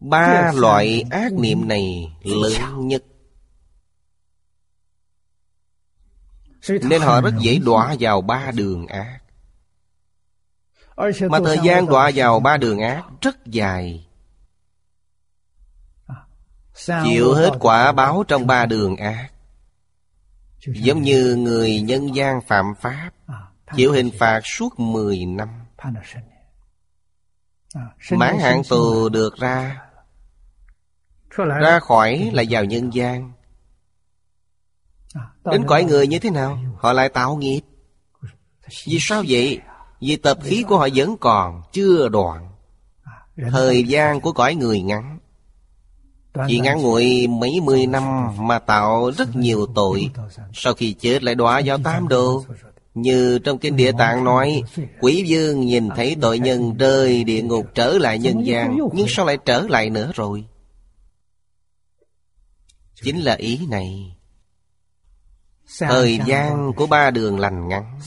Ba loại ác niệm này lớn nhất. Nên họ rất dễ đọa vào ba đường ác. Mà thời gian đọa vào ba đường ác rất dài Chịu hết quả báo trong ba đường ác. Giống như người nhân gian phạm pháp. Chịu hình phạt suốt 10 năm. Mãn hạn tù được ra. Ra khỏi là vào nhân gian. Đến cõi người như thế nào? Họ lại tạo nghiệp. Vì sao vậy? Vì tập khí của họ vẫn còn Chưa đoạn. Thời gian của cõi người ngắn Chỉ ngắn ngủi mấy mươi năm Mà tạo rất nhiều tội. Sau khi chết lại đọa vào tam đồ. Như trong kinh địa tạng nói Quỷ dương nhìn thấy tội nhân rơi địa ngục trở lại nhân gian Nhưng sao lại trở lại nữa rồi? Chính là ý này. Thời gian của ba đường lành ngắn.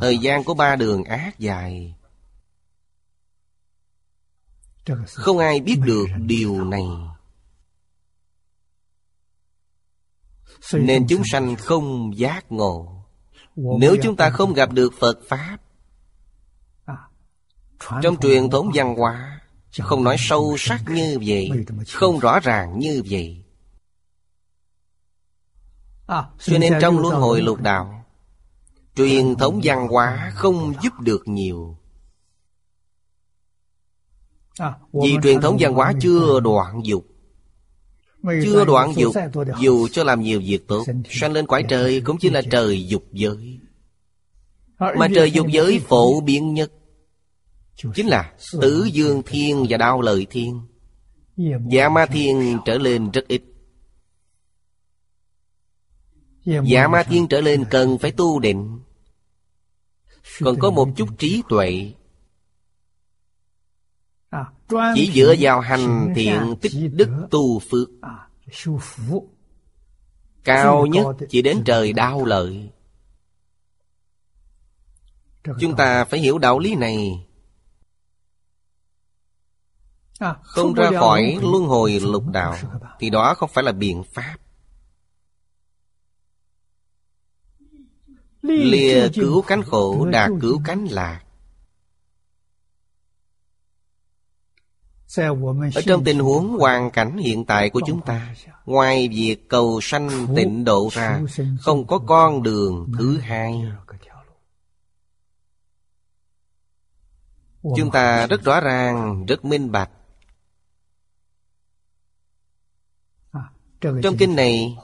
Thời gian của ba đường ác dài. Không ai biết được điều này Nên chúng sanh không giác ngộ. Nếu chúng ta không gặp được Phật Pháp Trong truyền thống văn hóa Không nói sâu sắc như vậy Không rõ ràng như vậy. Cho nên trong luân hồi lục đạo Truyền thống văn hóa không giúp được nhiều. Vì truyền thống văn hóa chưa đoạn dục Chưa đoạn dục Dù cho làm nhiều việc tốt Sanh lên quải trời cũng chỉ là trời dục giới. Mà trời dục giới phổ biến nhất Chính là Tử Dương Thiên và Đao Lợi Thiên. Dạ Ma Thiên trở lên rất ít. Dạ ma thiên trở lên cần phải tu định. Còn có một chút trí tuệ Chỉ dựa vào hành thiện tích đức tu phước. Cao nhất chỉ đến trời đau lợi. Chúng ta phải hiểu đạo lý này. Không ra khỏi luân hồi lục đạo Thì đó không phải là biện pháp. Lìa cứu cánh khổ đạt cứu cánh lạc Ở trong tình huống hoàn cảnh hiện tại của chúng ta Ngoài việc cầu sanh tịnh độ ra Không có con đường thứ hai. Chúng ta rất rõ ràng, rất minh bạch. Trong kinh này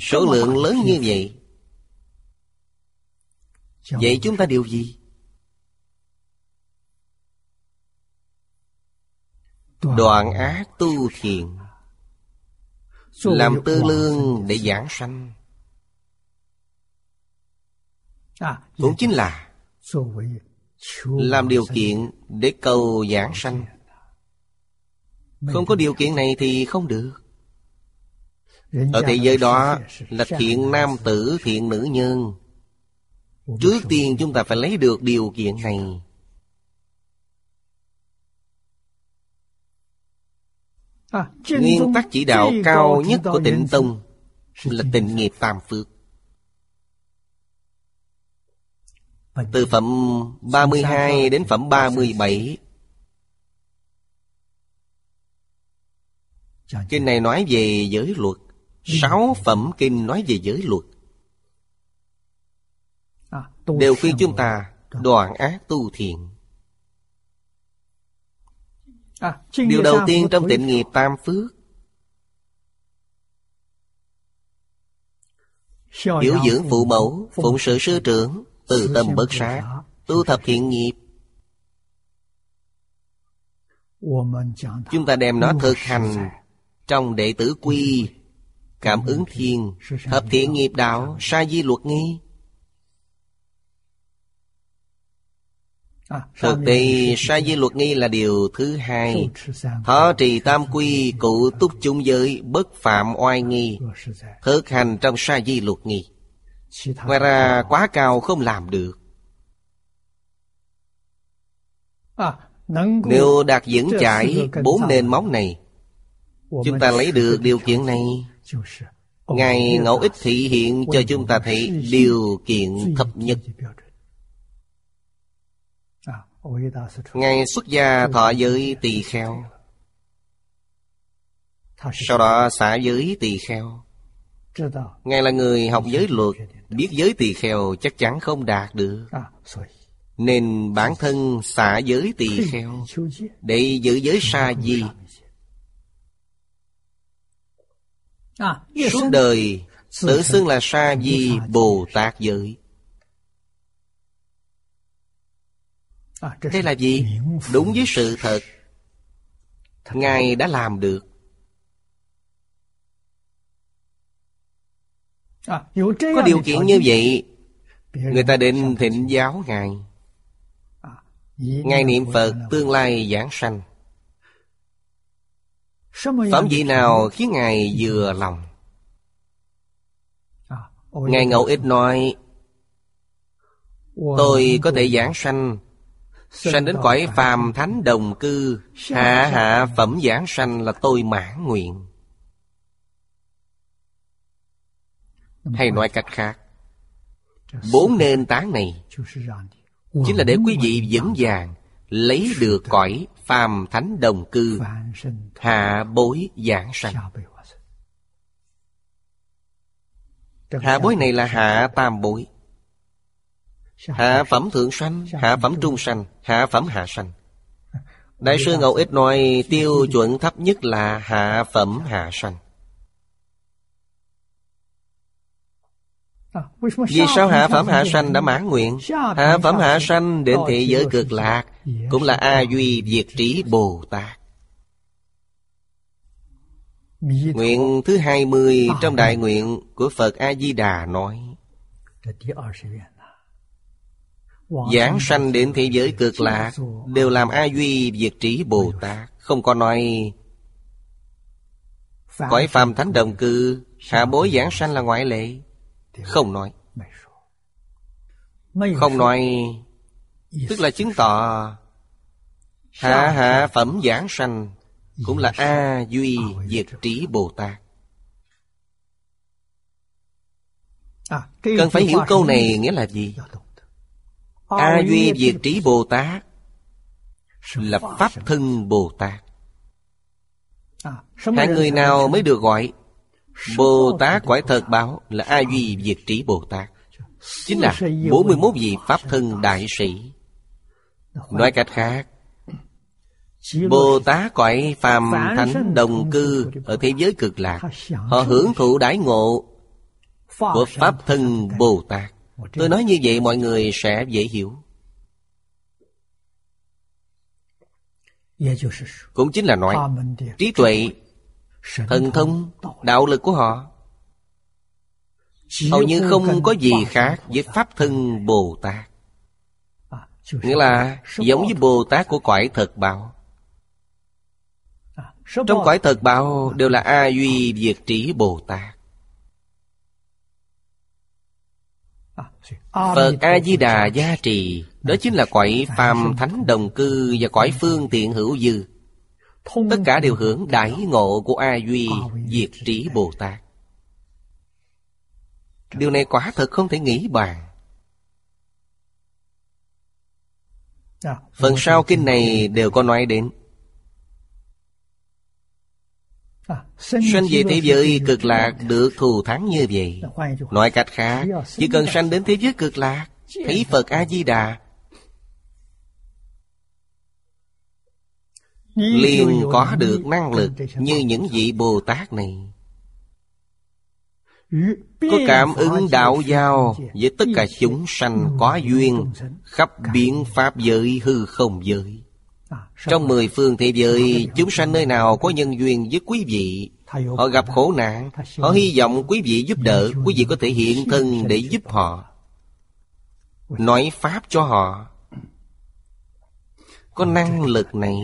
Số lượng lớn như vậy. Vậy chúng ta điều gì? Đoạn ác tu thiện Làm tư lương để giảng sanh. Cũng chính là Làm điều kiện để cầu giảng sanh. Không có điều kiện này thì không được. Ở thế giới đó là thiện nam tử, thiện nữ nhân. Trước tiên chúng ta phải lấy được điều kiện này Nguyên tắc chỉ đạo cao nhất của tịnh tông Là tịnh nghiệp tam phước. Từ phẩm 32 đến phẩm 37 Kinh này nói về giới luật. Sáu phẩm kinh nói về giới luật. À, Đều khuyên chúng ta đoạn ác tu thiện. À, Điều đầu tiên trong tịnh nghiệp tam phước. Hiểu dưỡng phụ mẫu Phụng sự sư trưởng Từ tâm bất sát Tu thập thiện nghiệp. Chúng ta đem nó thực hành Trong đệ tử quy Cảm ứng thiên Thập thiện nghiệp đạo Sa di luật nghi Thực tế sa di luật nghi là điều thứ hai. Thọ trì tam quy cụ túc chung giới Bất phạm oai nghi Thực hành trong sa di luật nghi. Ngoài ra quá cao không làm được. À, Nếu đạt vững chải bốn nền móng này Chúng ta lấy được điều kiện này. Ngài ngẫu ích thị hiện cho chúng ta thấy điều kiện thấp nhất Ngài xuất gia thọ giới tỳ kheo. Sau đó xả giới tỳ kheo. Ngài là người học giới luật, Biết giới tỳ kheo chắc chắn không đạt được. Nên bản thân xả giới tỳ kheo Để giữ giới sa di. Suốt đời, Tự xưng là sa di Bồ Tát giới. Đây là gì? Đúng với sự thật. Ngài đã làm được. À, Có điều kiện như vậy Người. Ta định thịnh giáo Ngài. À, Ngài niệm Phật tương lai giảng sanh. Phẩm vị nào khiến Ngài vừa lòng? Ngài Ngẫu Ích nói Tôi có thể giảng sanh Sanh đến cõi phàm thánh đồng cư. Hạ hạ phẩm giảng sanh là tôi mãn nguyện. Hay nói cách khác Bốn nền tảng này Chính là để quý vị vững vàng Lấy được cõi phàm thánh đồng cư. Hạ bối giảng sanh. Hạ bối này là hạ tam bối Hạ phẩm thượng sanh, hạ phẩm trung sanh, hạ phẩm hạ sanh. Đại sư Ngẫu Ích nói tiêu chuẩn thấp nhất là hạ phẩm hạ sanh. Vì sao hạ phẩm hạ sanh đã mãn nguyện? Hạ phẩm hạ sanh đến thế giới cực lạc Cũng là A Duy Diệt Trí Bồ Tát. Nguyện thứ hai mươi trong đại nguyện của Phật A-di-đà nói Giảng sanh đến thế giới cực lạc Đều làm A Duy Diệt Trí Bồ Tát. Không có nói Cõi phàm thánh đồng cư Hạ bối giảng sanh là ngoại lệ. Không nói. Không nói Tức là chứng tỏ Hạ hạ phẩm giảng sanh Cũng là A Duy Diệt Trí Bồ Tát. Cần phải hiểu câu này nghĩa là gì A Duy Diệt Trí Bồ Tát Là Pháp Thân Bồ Tát. Hạng người nào mới được gọi? Bồ Tát quải thật báo là A Duy Diệt Trí Bồ Tát. Chính là 41 vị Pháp thân đại sĩ. Nói cách khác Bồ Tát cõi phàm thánh đồng cư Ở thế giới cực lạc. Họ hưởng thụ đãi ngộ Của Pháp thân Bồ Tát Tôi nói như vậy mọi người sẽ dễ hiểu. Cũng chính là nói Trí tuệ Thần thông Đạo lực. của họ. Hầu như không có gì khác với Pháp thân Bồ Tát. Nghĩa là giống với Bồ Tát của cõi thật báo Trong cõi thật báo đều là A Duy Diệt Trí Bồ Tát Phật A-di-đà gia trì Đó chính là cõi phàm thánh đồng cư Và cõi phương tiện hữu dư. Tất cả đều hưởng đại ngộ của A Duy Diệt Trí Bồ Tát. Điều này quả thật không thể nghĩ bàn. Phần sau kinh này. đều có nói đến Sanh về thế giới cực lạc được thù thắng như vậy. Nói cách khác Chỉ cần sanh đến thế giới cực lạc Thấy Phật A-di-đà. Liền có được năng lực như những vị bồ tát này. Có cảm ứng đạo giao với tất cả chúng sanh có duyên khắp biến pháp giới hư không giới trong mười phương thế giới chúng sanh nơi nào có nhân duyên với quý vị? Họ gặp khổ nạn họ hy vọng quý vị giúp đỡ quý vị có thể hiện thân để giúp họ. nói pháp cho họ. Có năng lực này.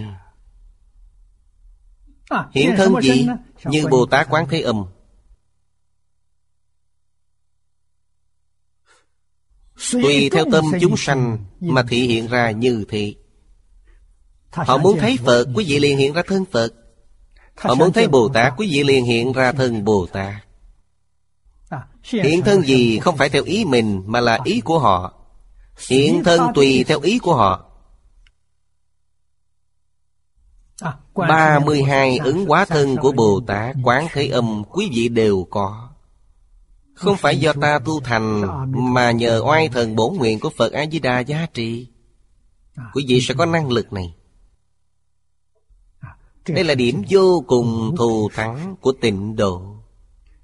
Hiện thân gì? Như Bồ Tát Quán Thế Âm. Tùy theo tâm chúng sanh Mà thị hiện ra như thế Họ muốn thấy Phật Quý vị liền hiện ra thân Phật. Họ muốn thấy Bồ Tát Quý vị liền hiện ra thân Bồ Tát. Hiện thân gì không phải theo ý mình Mà là ý của họ. Hiện thân tùy theo ý của họ. 32 ứng hóa thân của Bồ Tát Quán Thế Âm quý vị đều có. Không phải do ta tu thành Mà nhờ oai thần bổn nguyện của Phật A-di-đà giá trị. Quý vị sẽ có năng lực này đây là điểm vô cùng thù thắng của tịnh độ.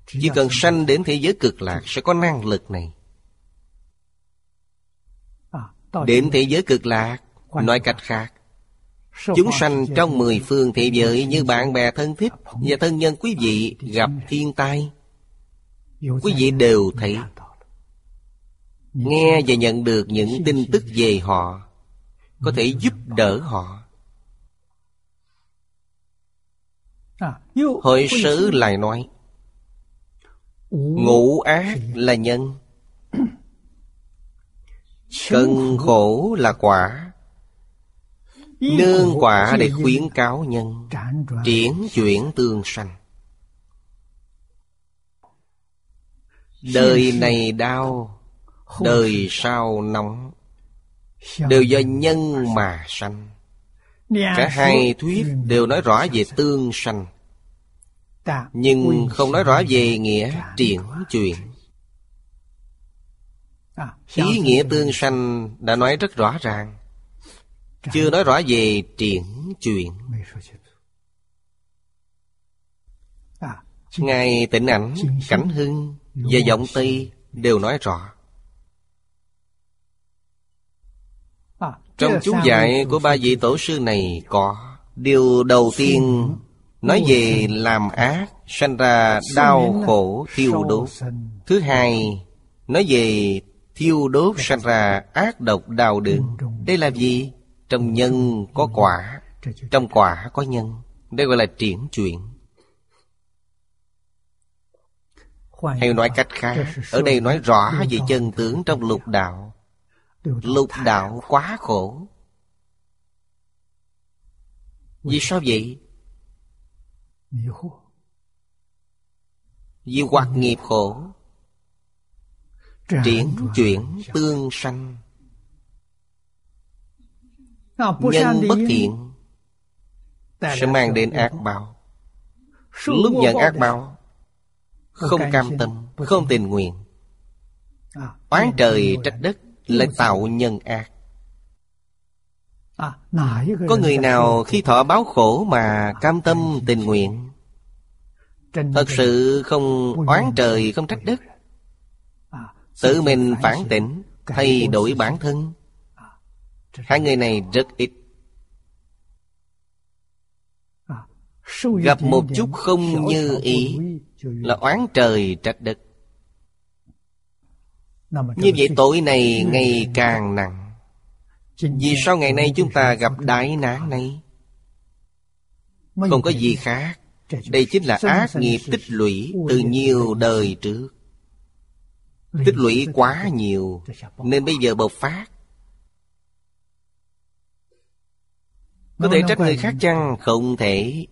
Chỉ cần sanh đến thế giới cực lạc sẽ có năng lực này. Đến thế giới cực lạc, Nói cách khác, Chúng sanh trong mười phương thế giới như bạn bè thân thích Và thân nhân quý vị gặp thiên tai, Quý vị đều thấy. Nghe và nhận được những tin tức về họ, Có thể giúp đỡ họ. Hội sử lại nói Ngũ ác là nhân Cân khổ là quả Nương quả để khuyến cáo nhân Triển chuyển tương sanh. Đời này đau Đời sau nóng Đều do nhân mà sanh. Cả hai thuyết đều nói rõ về tương sanh Nhưng không nói rõ về nghĩa triển chuyển Ý nghĩa tương sanh đã nói rất rõ ràng. Chưa nói rõ về triển chuyện Ngài tịnh ảnh, cảnh hưng và giọng Tây đều nói rõ. Trong chú dạy của ba vị tổ sư này có Điều đầu tiên nói về làm ác Sanh ra đau khổ thiêu đốt. Thứ hai Nói về thiêu đốt sanh ra ác độc đau đớn. Đây là gì? Trong nhân có quả Trong quả có nhân. Đây gọi là triển chuyển. Hay nói cách khác Ở đây nói rõ về chân tướng trong lục đạo. Lục đạo quá khổ. Vì sao vậy? Vì hoặc nghiệp khổ. Triển chuyển tương sanh. Nhân bất thiện Sẽ mang đến ác báo. Lúc nhận ác báo Không cam tâm Không tình nguyện. Oán trời trách đất Lại tạo nhân ác Có người nào khi thọ báo khổ Mà cam tâm tình nguyện? Thật sự không oán trời không trách đất. Tự mình phản tỉnh Thay đổi bản thân. Hai người này rất ít. Gặp một chút không như ý Là oán trời trách đất. Như vậy tội này ngày càng nặng vì sao ngày nay chúng ta gặp đại nạn này? Không có gì khác. Đây chính là ác nghiệp tích lũy Từ nhiều đời trước. Tích lũy quá nhiều, Nên bây giờ bộc phát. Có thể trách người khác chăng? Không thể.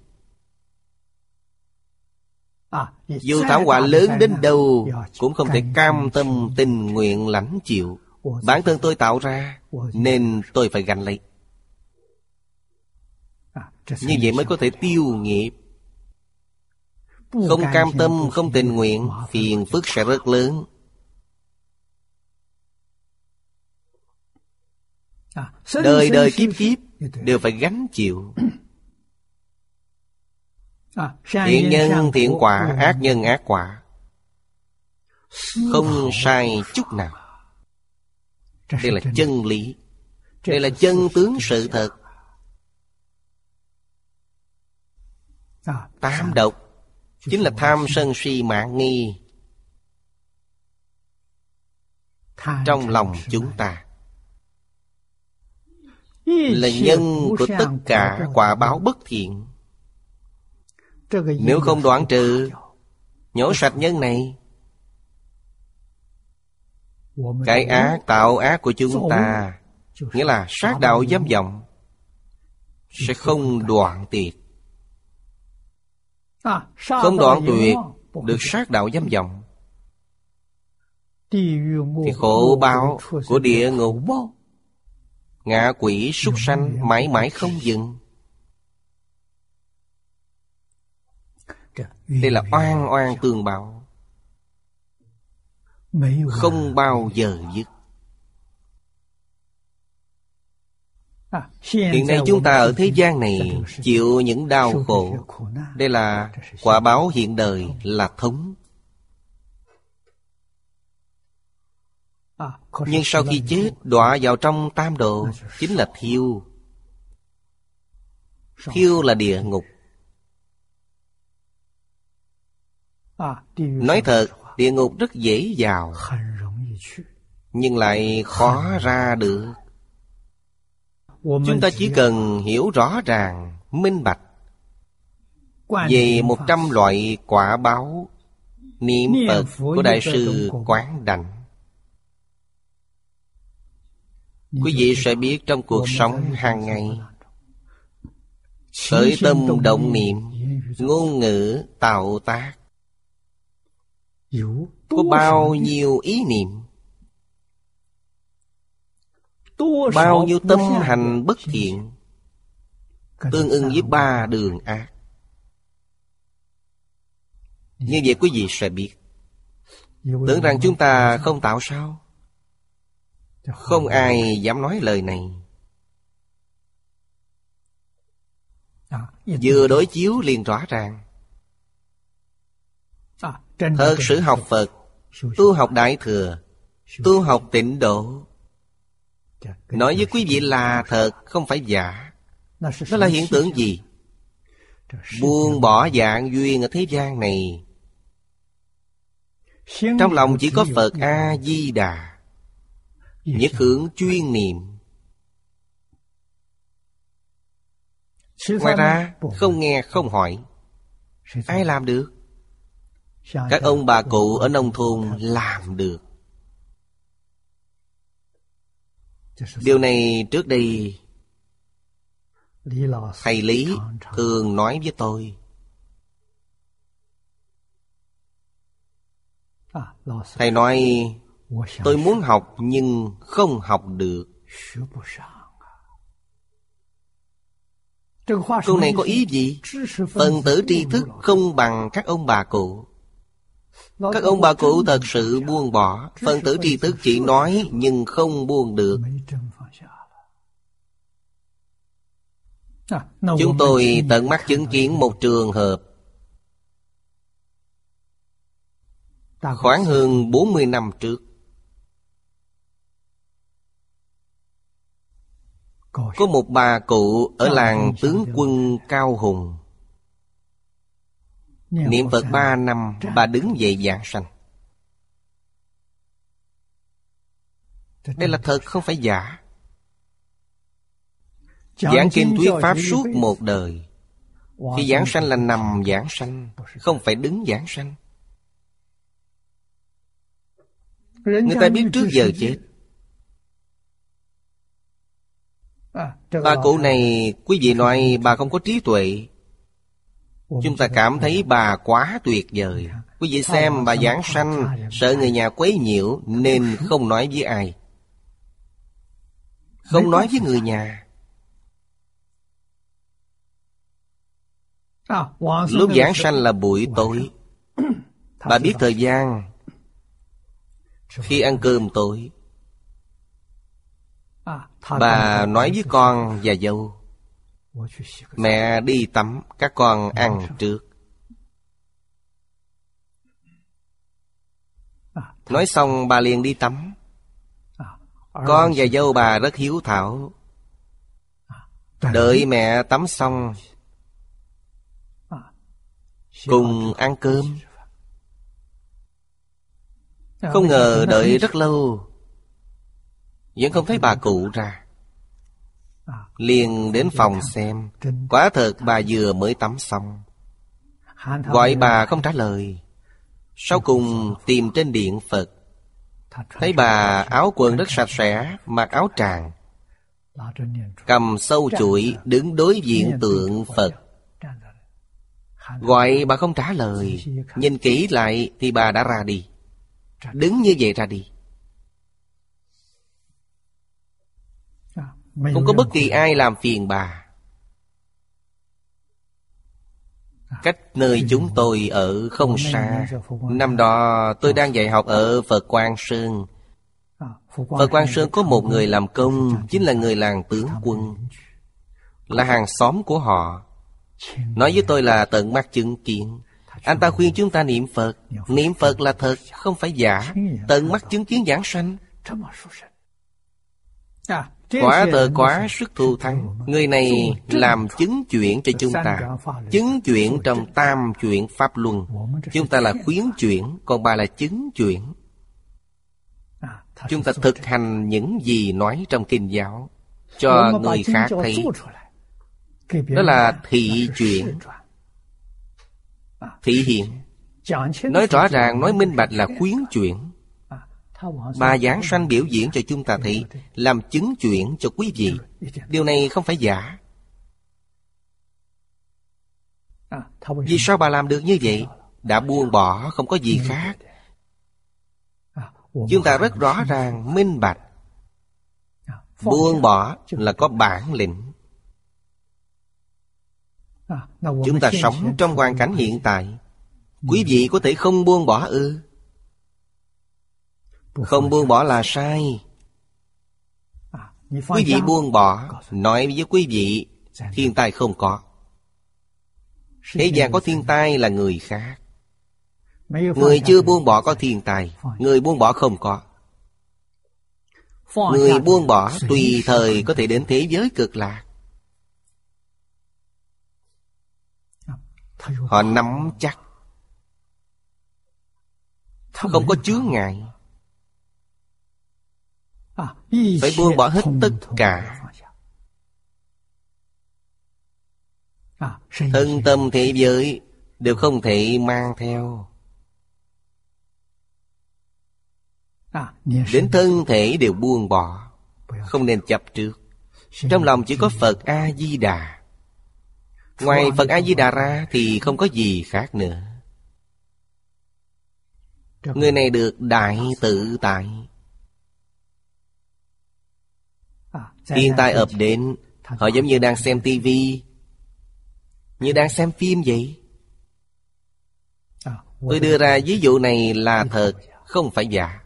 Dù thảm họa lớn đến đâu, Cũng không thể cam tâm tình nguyện lãnh chịu. Bản thân tôi tạo ra Nên tôi phải gánh lấy. Như vậy mới có thể tiêu nghiệp. Không cam tâm, không tình nguyện Phiền phức sẽ rất lớn. Đời đời kiếp kiếp Đều phải gánh chịu. Thiện nhân thiện quả ác nhân ác quả. Không sai chút nào đây là chân lý. đây là chân tướng sự thật. tám độc. Chính là tham sân si mạng nghi. Trong lòng chúng ta. Là nhân của tất cả quả báo bất thiện. Nếu không đoạn trừ Nhổ sạch nhân này Cái ác tạo ác của chúng ta Nghĩa là sát đạo dâm vọng Sẽ không đoạn tuyệt. Không đoạn tuyệt Được sát đạo dâm vọng Thì khổ báo của địa ngục. Ngạ quỷ súc sanh mãi mãi không dừng. Đây là oan oan tương báo Không bao giờ dứt. À, Hiện nay chúng ta ở thế gian này Chịu những đau khổ. Đây là quả báo hiện đời là thống. À, Nhưng sau khi chết đọa vào trong tam độ Chính là thiêu. Thiêu là địa ngục. À, Nói thật, địa ngục rất dễ vào. Nhưng lại khó ra được. Chúng ta chỉ cần hiểu rõ ràng, minh bạch. Về một trăm loại quả báo Niệm Phật của Đại sư Quán Đảnh. Quý vị sẽ biết trong cuộc sống hàng ngày Khởi tâm động niệm Ngôn ngữ tạo tác có bao nhiêu ý niệm? Bao nhiêu tâm hành bất thiện? tương ưng với ba đường ác. Như vậy quý vị sẽ biết. Tưởng rằng chúng ta không tạo sao? Không ai dám nói lời này. À, vừa đối chiếu liền rõ ràng Thật sự học Phật Tu học Đại Thừa Tu học tịnh độ. Nói với quý vị là thật Không phải giả. Đó là hiện tượng gì? Buông bỏ dạng duyên ở thế gian này. Trong lòng chỉ có Phật A-di-đà. Nhất hưởng chuyên niệm. Ngoài ra không nghe không hỏi. Ai làm được các ông bà cụ ở nông thôn làm được. Điều này trước đây thầy lý thường nói với tôi. Thầy nói, tôi muốn học nhưng không học được. Câu này có ý gì? Phần tử tri thức không bằng các ông bà cụ. Các ông bà cụ thật sự buông bỏ. Phần tử tri thức chỉ nói nhưng không buông được. Chúng tôi tận mắt chứng kiến một trường hợp Khoảng hơn 40 năm trước. Có một bà cụ ở làng tướng quân Cao Hùng Niệm Phật ba năm Bà đứng dậy giảng sanh. Đây là thật không phải giả. Giảng kinh thuyết Pháp suốt một đời. Khi giảng sanh là nằm giảng sanh Không phải đứng giảng sanh. Người ta biết trước giờ chết. Bà cụ này Quý vị nói bà không có trí tuệ Chúng ta cảm thấy bà quá tuyệt vời. Quý vị xem bà giảng sanh Sợ người nhà quấy nhiễu Nên không nói với ai. Không nói với người nhà. Lúc giảng sanh là buổi tối. Bà biết thời gian Khi ăn cơm tối. Bà nói với con và dâu Mẹ đi tắm Các con ăn trước. Nói xong bà liền đi tắm. Con và dâu bà rất hiếu thảo. Đợi mẹ tắm xong. Cùng ăn cơm. Không ngờ đợi rất lâu Vẫn không thấy bà cụ ra liền đến phòng xem. Quả thật bà vừa mới tắm xong. Gọi bà không trả lời. Sau cùng tìm trên điện Phật. Thấy bà áo quần rất sạch sẽ, Mặc áo tràng. Cầm sâu chuỗi, Đứng đối diện tượng Phật. Gọi bà không trả lời. Nhìn kỹ lại thì bà đã ra đi. Đứng như vậy ra đi. Không có bất kỳ ai làm phiền bà. Cách nơi chúng tôi ở không xa. Năm đó tôi đang dạy học ở Phật Quang Sơn. Phật Quang Sơn có một người làm công Chính là người làng tướng quân. Là hàng xóm của họ. Nói với tôi là tận mắt chứng kiến. Anh ta khuyên chúng ta niệm Phật. Niệm Phật là thật, không phải giả. Tận mắt chứng kiến giảng sanh Quả tờ quá sức thù thắng Người này làm chứng chuyện cho chúng ta. Chứng chuyện trong tam chuyện Pháp Luân. Chúng ta là khuyến chuyện Còn bà là chứng chuyện. Chúng ta thực hành những gì nói trong kinh giáo Cho người khác thấy. Đó là thị chuyện. Thị hiện. Nói rõ ràng, nói minh bạch là khuyến chuyện Bà giảng sanh biểu diễn cho chúng ta thấy Làm chứng chuyện cho quý vị. Điều này không phải giả. Vì sao bà làm được như vậy? Đã buông bỏ không có gì khác. Chúng ta rất rõ ràng minh bạch. Buông bỏ là có bản lĩnh. Chúng ta sống trong hoàn cảnh hiện tại. Quý vị có thể không buông bỏ ư không buông bỏ là sai. Quý vị buông bỏ, Nói với quý vị, Thiên tai không có. Thế gian có thiên tai là người khác. Người chưa buông bỏ có thiên tai, Người buông bỏ không có. Người buông bỏ tùy thời có thể đến thế giới cực lạc. Họ nắm chắc. Không có chướng ngại phải buông bỏ hết tất cả. Thân tâm thế giới đều không thể mang theo. Đến thân thể đều buông bỏ, không nên chấp trước. Trong lòng chỉ có phật a di đà ngoài phật a di đà ra thì không có gì khác nữa. Người này được đại tự tại. Thiên tai ập đến Họ giống như đang xem tivi Như đang xem phim vậy. Tôi đưa ra ví dụ này là thật Không phải giả.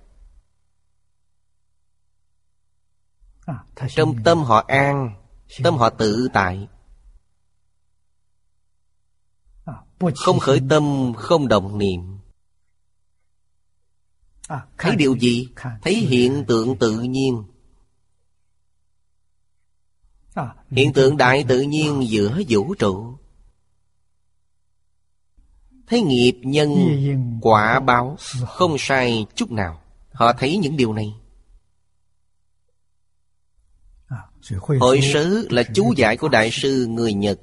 Trong tâm họ an Tâm họ tự tại. Không khởi tâm Không động niệm. Thấy điều gì? Thấy hiện tượng tự nhiên Hiện tượng đại tự nhiên giữa vũ trụ. Thấy nghiệp nhân quả báo Không sai chút nào. Họ thấy những điều này. Hội sớ là chú giải của Đại sư người Nhật.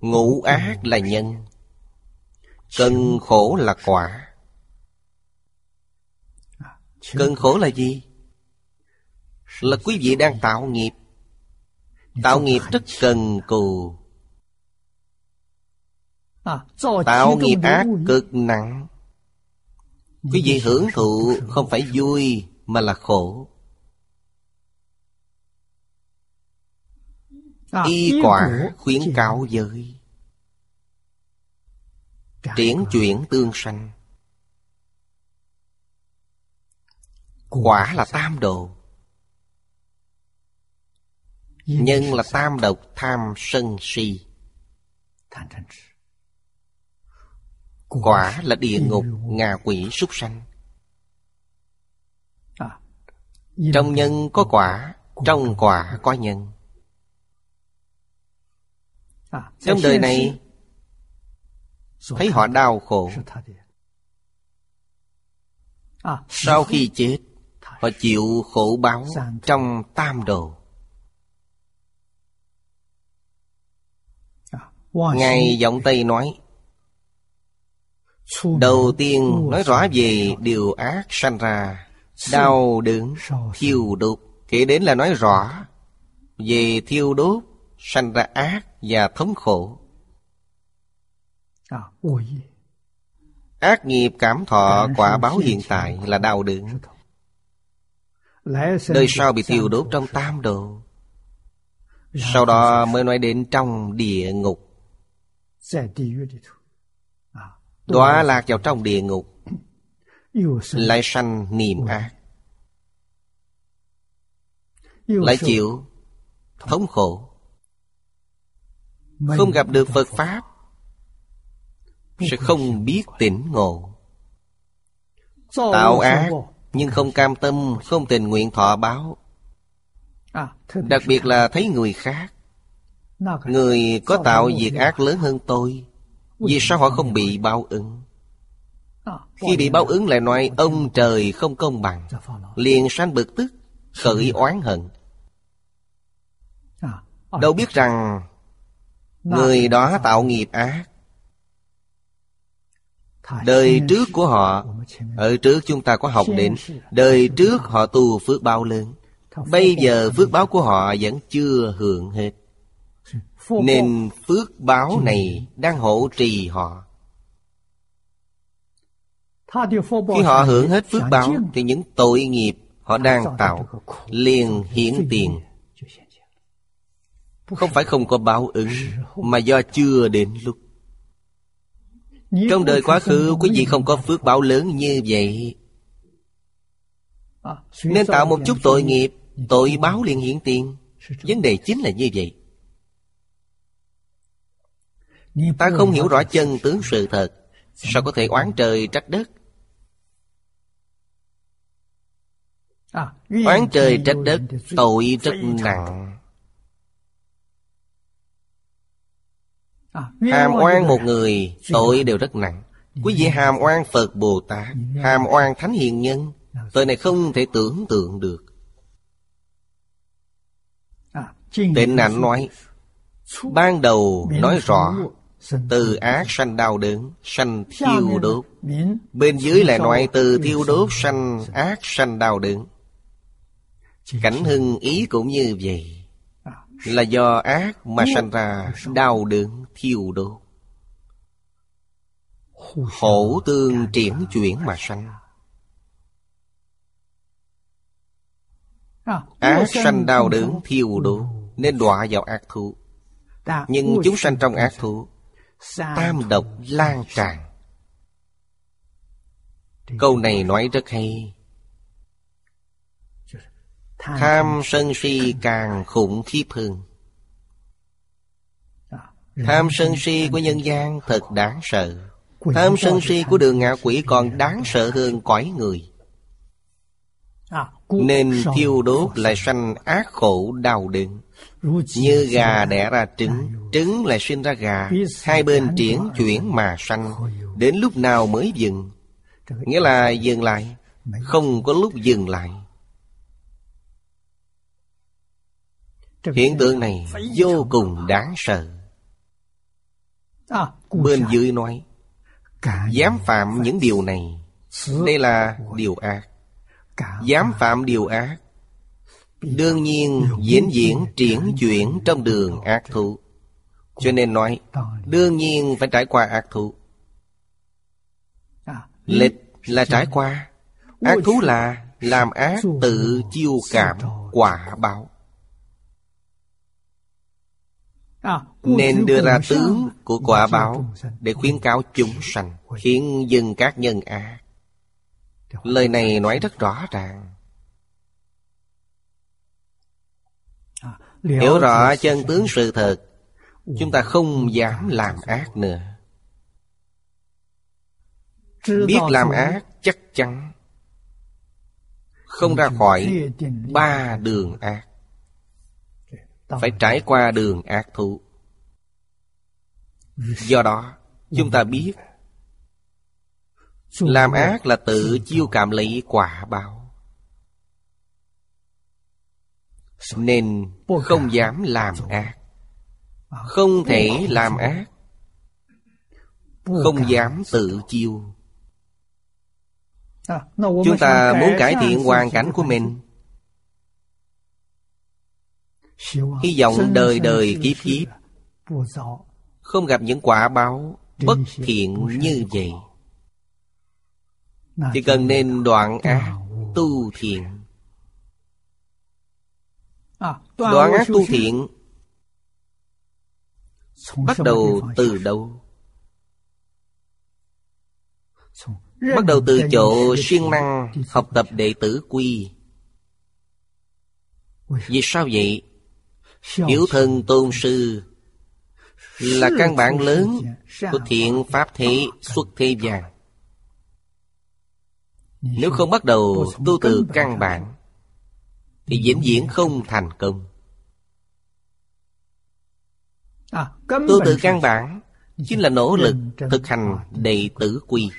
Ngũ ác là nhân. Cân khổ là quả. Cân khổ là gì? Là quý vị đang tạo nghiệp. Tạo nghiệp rất cần cù. Tạo nghiệp ác cực nặng. Quý vị hưởng thụ không phải vui Mà là khổ. Y quả khuyến cáo giới. Triển chuyển tương sanh. Quả là tam đồ. Nhân là tam độc tham sân si. Quả là địa ngục ngạ quỷ súc sanh. Trong nhân có quả Trong quả có nhân. Trong đời này Thấy họ đau khổ. Sau khi chết Họ chịu khổ báo Trong tam đồ Ngài giọng Tây nói Đầu tiên nói rõ về điều ác sanh ra Đau đớn, thiêu đốt. Kể đến là nói rõ Về thiêu đốt Sanh ra ác và thống khổ. Ác nghiệp cảm thọ quả báo hiện tại là đau đớn. Đời sau bị thiêu đốt trong tam đồ. Sau đó mới nói đến trong địa ngục Đọa lạc vào trong địa ngục. [laughs] Lại sanh niềm ác。Lại chịu thống khổ. Không gặp được Phật Pháp Sẽ không biết tỉnh ngộ. Tạo ác Nhưng không cam tâm Không tình nguyện thọ báo. Đặc biệt là thấy người khác Người có tạo việc ác lớn hơn tôi Vì sao họ không bị báo ứng? Khi bị báo ứng lại nói Ông trời không công bằng. Liền sanh bực tức Khởi oán hận. Đâu biết rằng Người đó tạo nghiệp ác. Đời trước của họ Ở trước chúng ta có học đến Đời trước họ tu phước báo lớn. Bây giờ phước báo của họ vẫn chưa hưởng hết nên phước báo này đang hộ trì họ. Khi họ hưởng hết phước báo Thì những tội nghiệp họ đang tạo liền hiển tiền. Không phải không có báo ứng Mà do chưa đến lúc. Trong đời quá khứ Quý vị không có phước báo lớn như vậy. Nên tạo một chút tội nghiệp Tội báo liền hiển tiền. Vấn đề chính là như vậy Ta không hiểu rõ chân tướng sự thật. Sao có thể oán trời trách đất? Oán trời trách đất Tội rất nặng. Hàm oan một người Tội đều rất nặng. Quý vị hàm oan Phật Bồ Tát Hàm oan Thánh Hiền Nhân Tội này không thể tưởng tượng được. Tịnh ảnh nói Ban đầu nói rõ từ ác sanh đau đớn Sanh thiêu đốt. Bên dưới lại nói từ thiêu đốt sanh ác sanh đau đớn. Cảnh hưng ý cũng như vậy. Là do ác mà sanh ra đau đớn thiêu đốt. Hổ tương triển chuyển mà sanh. Ác sanh đau đớn thiêu đốt Nên đọa vào ác thú. Nhưng chúng sanh trong ác thú Tam độc lan tràn. Câu này nói rất hay. Tham sân si càng khủng khiếp hơn. Tham sân si của nhân gian thật đáng sợ. Tham sân si của đường ngạ quỷ còn đáng sợ hơn cõi người. Nên thiêu đốt lại sanh ác khổ đau đớn như gà đẻ ra trứng Trứng lại sinh ra gà. Hai bên triển chuyển mà sanh. Đến lúc nào mới dừng? Nghĩa là dừng lại. Không có lúc dừng lại. Hiện tượng này vô cùng đáng sợ. Bên dưới nói, Dám phạm những điều này. Đây là điều ác. Dám phạm điều ác Đương nhiên diễn diễn triển chuyển trong đường ác thú. Cho nên nói, Đương nhiên phải trải qua ác thú. Lịch là trải qua. Ác thú là làm ác tự chiêu cảm, quả báo. Nên đưa ra tướng của quả báo Để khuyến cáo chúng sanh, Khiến dừng các nhân ác. Lời này nói rất rõ ràng. Hiểu rõ chân tướng sự thật Chúng ta không dám làm ác nữa. Biết làm ác chắc chắn Không ra khỏi ba đường ác. Phải trải qua đường ác thụ [laughs] Do đó Chúng ta biết Làm ác là tự chiêu cảm lấy quả báo Nên không dám làm ác. Không thể làm ác. Không dám tự chiêu. Chúng ta muốn cải thiện hoàn cảnh của mình. Hy vọng đời đời kiếp kiếp, Không gặp những quả báo bất thiện như vậy. Thì cần nên đoạn ác tu thiện. Đoạn ác tu thiện Bắt đầu từ đâu? Bắt đầu từ chỗ siêng năng học tập đệ tử quy. Vì sao vậy? Hiểu thân tôn sư Là căn bản lớn của thiện pháp thế xuất thế gian. Nếu không bắt đầu tu từ căn bản Thì vĩnh viễn không thành công. Tu từ căn bản Chính là nỗ lực thực hành đệ tử quy.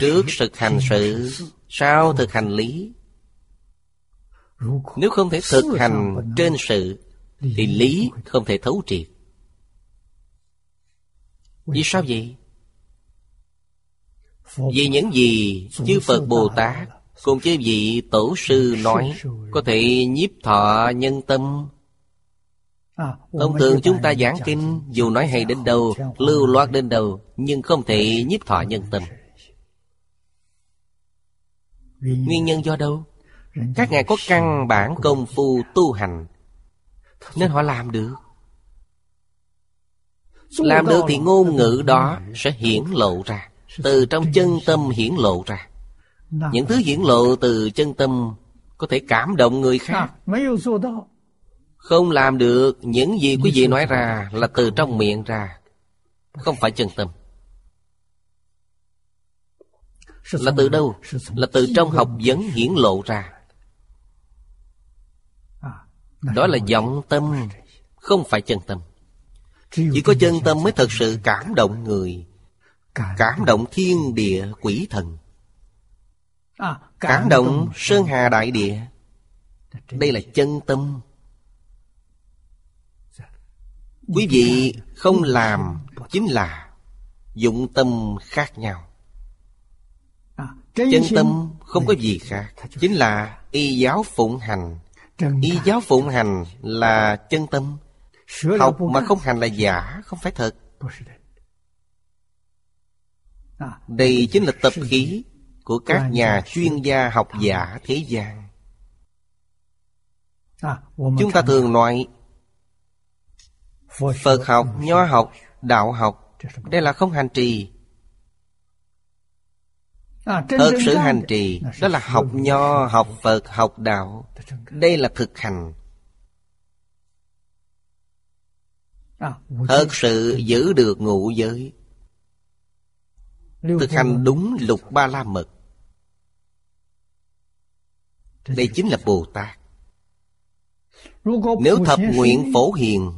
Trước thực hành sự Sau thực hành lý. Nếu không thể thực hành trên sự Thì lý không thể thấu triệt. Vì sao vậy? Vì những gì chư Phật Bồ Tát Cùng chư vị Tổ Sư nói, Có thể nhiếp thọ nhân tâm. Thông thường chúng ta giảng kinh, Dù nói hay đến đâu, Lưu loát đến đâu, Nhưng không thể nhiếp thọ nhân tâm. Nguyên nhân do đâu? Các ngài có căn bản công phu tu hành, Nên họ làm được. Làm được thì ngôn ngữ đó sẽ hiển lộ ra, Từ trong chân tâm hiển lộ ra. Những thứ hiển lộ từ chân tâm Có thể cảm động người khác. Không làm được Những gì quý vị nói ra Là từ trong miệng ra. Không phải chân tâm. Là từ đâu? là từ trong học vấn hiển lộ ra. Đó là vọng tâm không phải chân tâm. Chỉ có chân tâm mới thật sự cảm động người cảm động thiên địa quỷ thần cảm động sơn hà đại địa. đây là chân tâm. Quý vị không làm chính là dụng tâm khác nhau. Chân tâm không có gì khác Chính là y giáo phụng hành. Y giáo phụng hành là chân tâm. Học mà không hành là giả Không phải thật. Đây chính là tập khí Của các nhà chuyên gia học giả thế gian. Chúng ta thường nói Phật học, Nho học, Đạo học Đây là không hành trì. Thật sự hành trì Đó là học Nho, học Phật, học Đạo. Đây là thực hành. Thật sự giữ được ngũ giới. Thực hành đúng lục ba la mật Đây chính là Bồ Tát. Nếu thập nguyện phổ hiền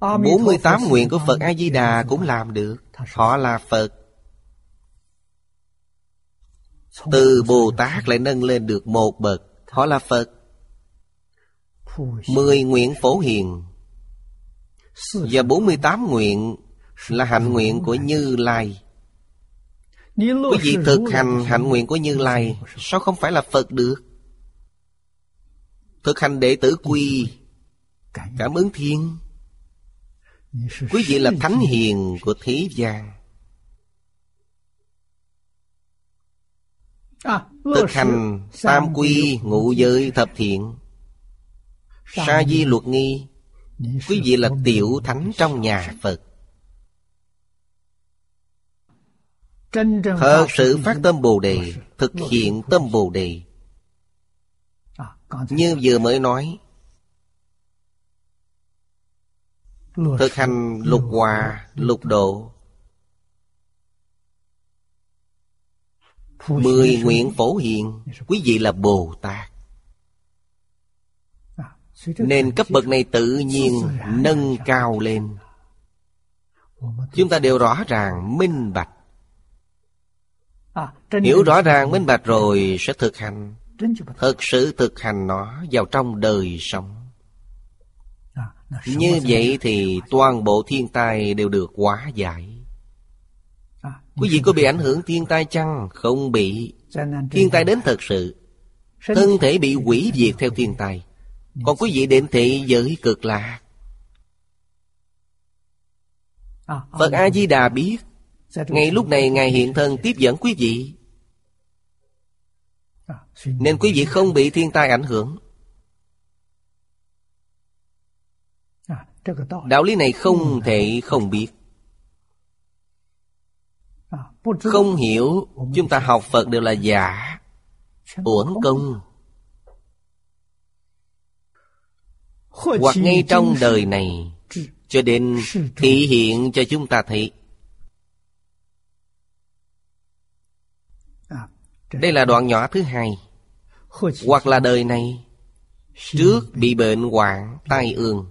48 nguyện của Phật A-di-đà cũng làm được. Họ là Phật. Từ Bồ Tát lại nâng lên được một bậc. Họ là Phật. Mười nguyện phổ hiền Và 48 nguyện Là hạnh nguyện của Như Lai Quý vị thực hành hạnh nguyện của Như Lai Sao không phải là Phật được? Thực hành đệ tử quy Cảm ứng thiên. Quý vị là thánh hiền của thế gian. Thực hành tam quy ngũ giới thập thiện. Sa di luật nghi. Quý vị là tiểu thánh trong nhà Phật Thật sự phát tâm Bồ Đề Thực hiện tâm Bồ Đề. Như vừa mới nói Thực hành lục hòa, lục độ. Mười nguyện phổ hiện Quý vị là Bồ Tát. Nên cấp bậc này tự nhiên nâng cao lên. Chúng ta đều rõ ràng, minh bạch Hiểu rõ ràng, minh bạch rồi sẽ thực hành. Thực sự thực hành nó vào trong đời sống. Như vậy thì toàn bộ thiên tai đều được hóa giải. Quý vị có bị ảnh hưởng thiên tai chăng? Không bị. Thiên tai đến thật sự. Thân thể bị hủy diệt theo thiên tai. Còn quý vị đến thị giới cực lạc. Phật A-di-đà biết Ngay lúc này Ngài hiện thân tiếp dẫn quý vị. Nên quý vị không bị thiên tai ảnh hưởng. Đạo lý này không thể không biết. Không hiểu Chúng ta học Phật đều là giả. Uổng công. Hoặc ngay trong đời này Cho đến thị hiện cho chúng ta thấy Đây là đoạn nhỏ thứ hai. Hoặc là đời này, Trước bị bệnh hoạn tai ương.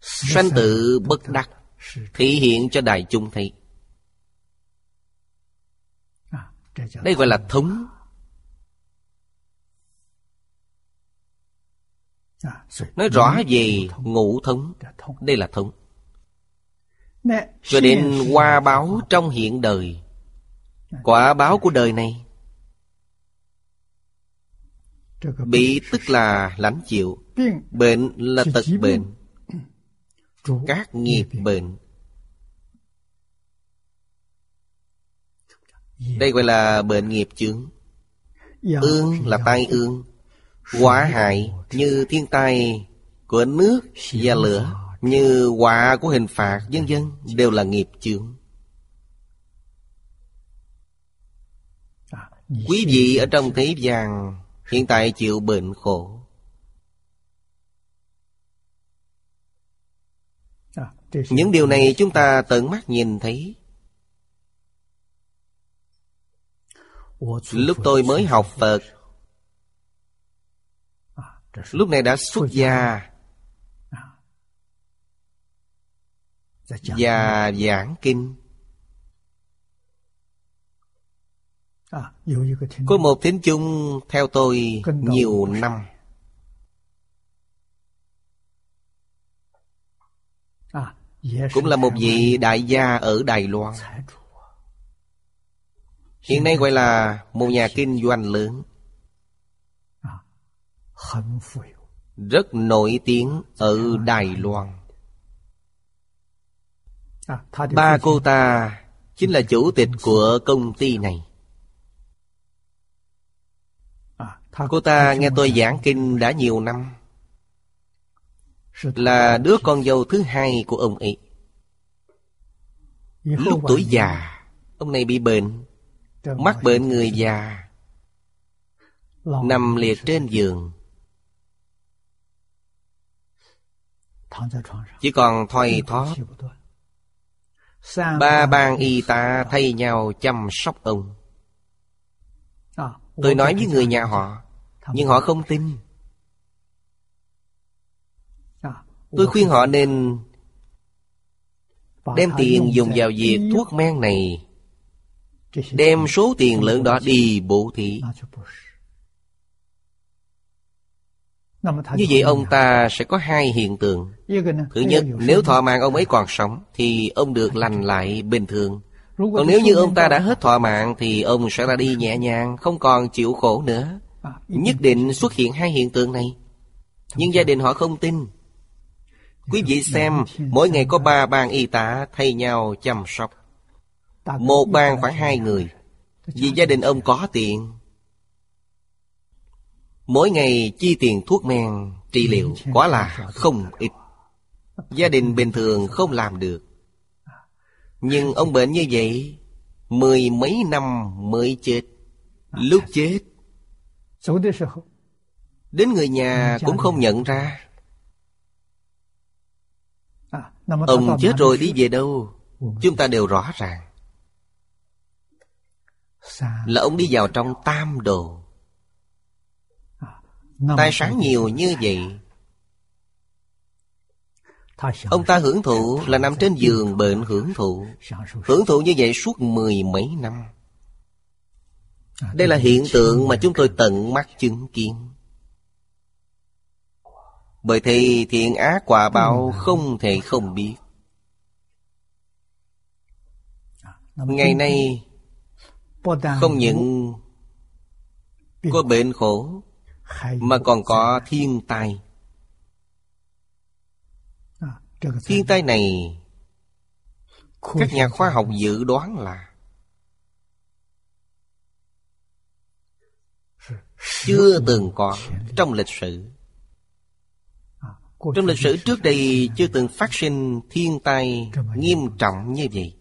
Sanh tự bất đắc, Thể hiện cho đại chúng thấy. Đây gọi là thống. Nói rõ về ngũ thống. Đây là thống. Cho đến qua báo trong hiện đời. Quả báo của đời này Bị tức là lãnh chịu Bệnh là tật bệnh các nghiệp bệnh. Đây gọi là bệnh nghiệp chướng. Ương là tai ương quả hại như thiên tai của nước và lửa như quả của hình phạt, vân vân, đều là nghiệp chướng. Quý vị ở trong thế gian, hiện tại chịu bệnh khổ. Những điều này chúng ta tận mắt nhìn thấy. Lúc tôi mới học Phật, Lúc này đã xuất gia Và giảng kinh. Có một thính chung theo tôi nhiều năm. Cũng là một vị đại gia ở Đài Loan. Hiện nay gọi là một nhà kinh doanh lớn. Rất nổi tiếng ở Đài Loan Ba cô ta chính là chủ tịch của công ty này. Cô ta nghe tôi giảng kinh đã nhiều năm. Là đứa con dâu thứ hai của ông ấy. Lúc tuổi già Ông này bị bệnh Mắc bệnh người già Nằm liệt trên giường. Chỉ còn thoi thóp Ba ban y tá thay nhau chăm sóc ông. Tôi nói với người nhà họ Nhưng họ không tin. Tôi khuyên họ nên Đem tiền dùng vào việc thuốc men này Đem số tiền lớn đó đi bố thí Như vậy ông ta sẽ có hai hiện tượng. Thứ nhất, nếu thọ mạng ông ấy còn sống Thì ông được lành lại bình thường. Còn nếu như ông ta đã hết thọ mạng Thì ông sẽ ra đi nhẹ nhàng Không còn chịu khổ nữa. Nhất định xuất hiện hai hiện tượng này. Nhưng gia đình họ không tin. Quý vị xem Mỗi ngày có ba ban y tá thay nhau chăm sóc. Một ban khoảng hai người. Vì gia đình ông có tiền Mỗi ngày chi tiền thuốc men trị liệu quá là không ít. Gia đình bình thường không làm được. Nhưng ông bệnh như vậy Mười mấy năm mới chết. Lúc chết Đến người nhà cũng không nhận ra. Ông chết rồi đi về đâu? Chúng ta đều rõ ràng. Là ông đi vào trong tam đồ Tài sản nhiều như vậy. Ông ta hưởng thụ là nằm trên giường bệnh hưởng thụ. Hưởng thụ như vậy suốt mười mấy năm. Đây là hiện tượng mà chúng tôi tận mắt chứng kiến. Bởi thì thiện ác quả báo không thể không biết. Ngày nay Không những Có bệnh khổ Mà còn có thiên tai. Thiên tai này Các nhà khoa học dự đoán là Chưa từng có trong lịch sử. Trong lịch sử trước đây Chưa từng phát sinh thiên tai Nghiêm trọng như vậy.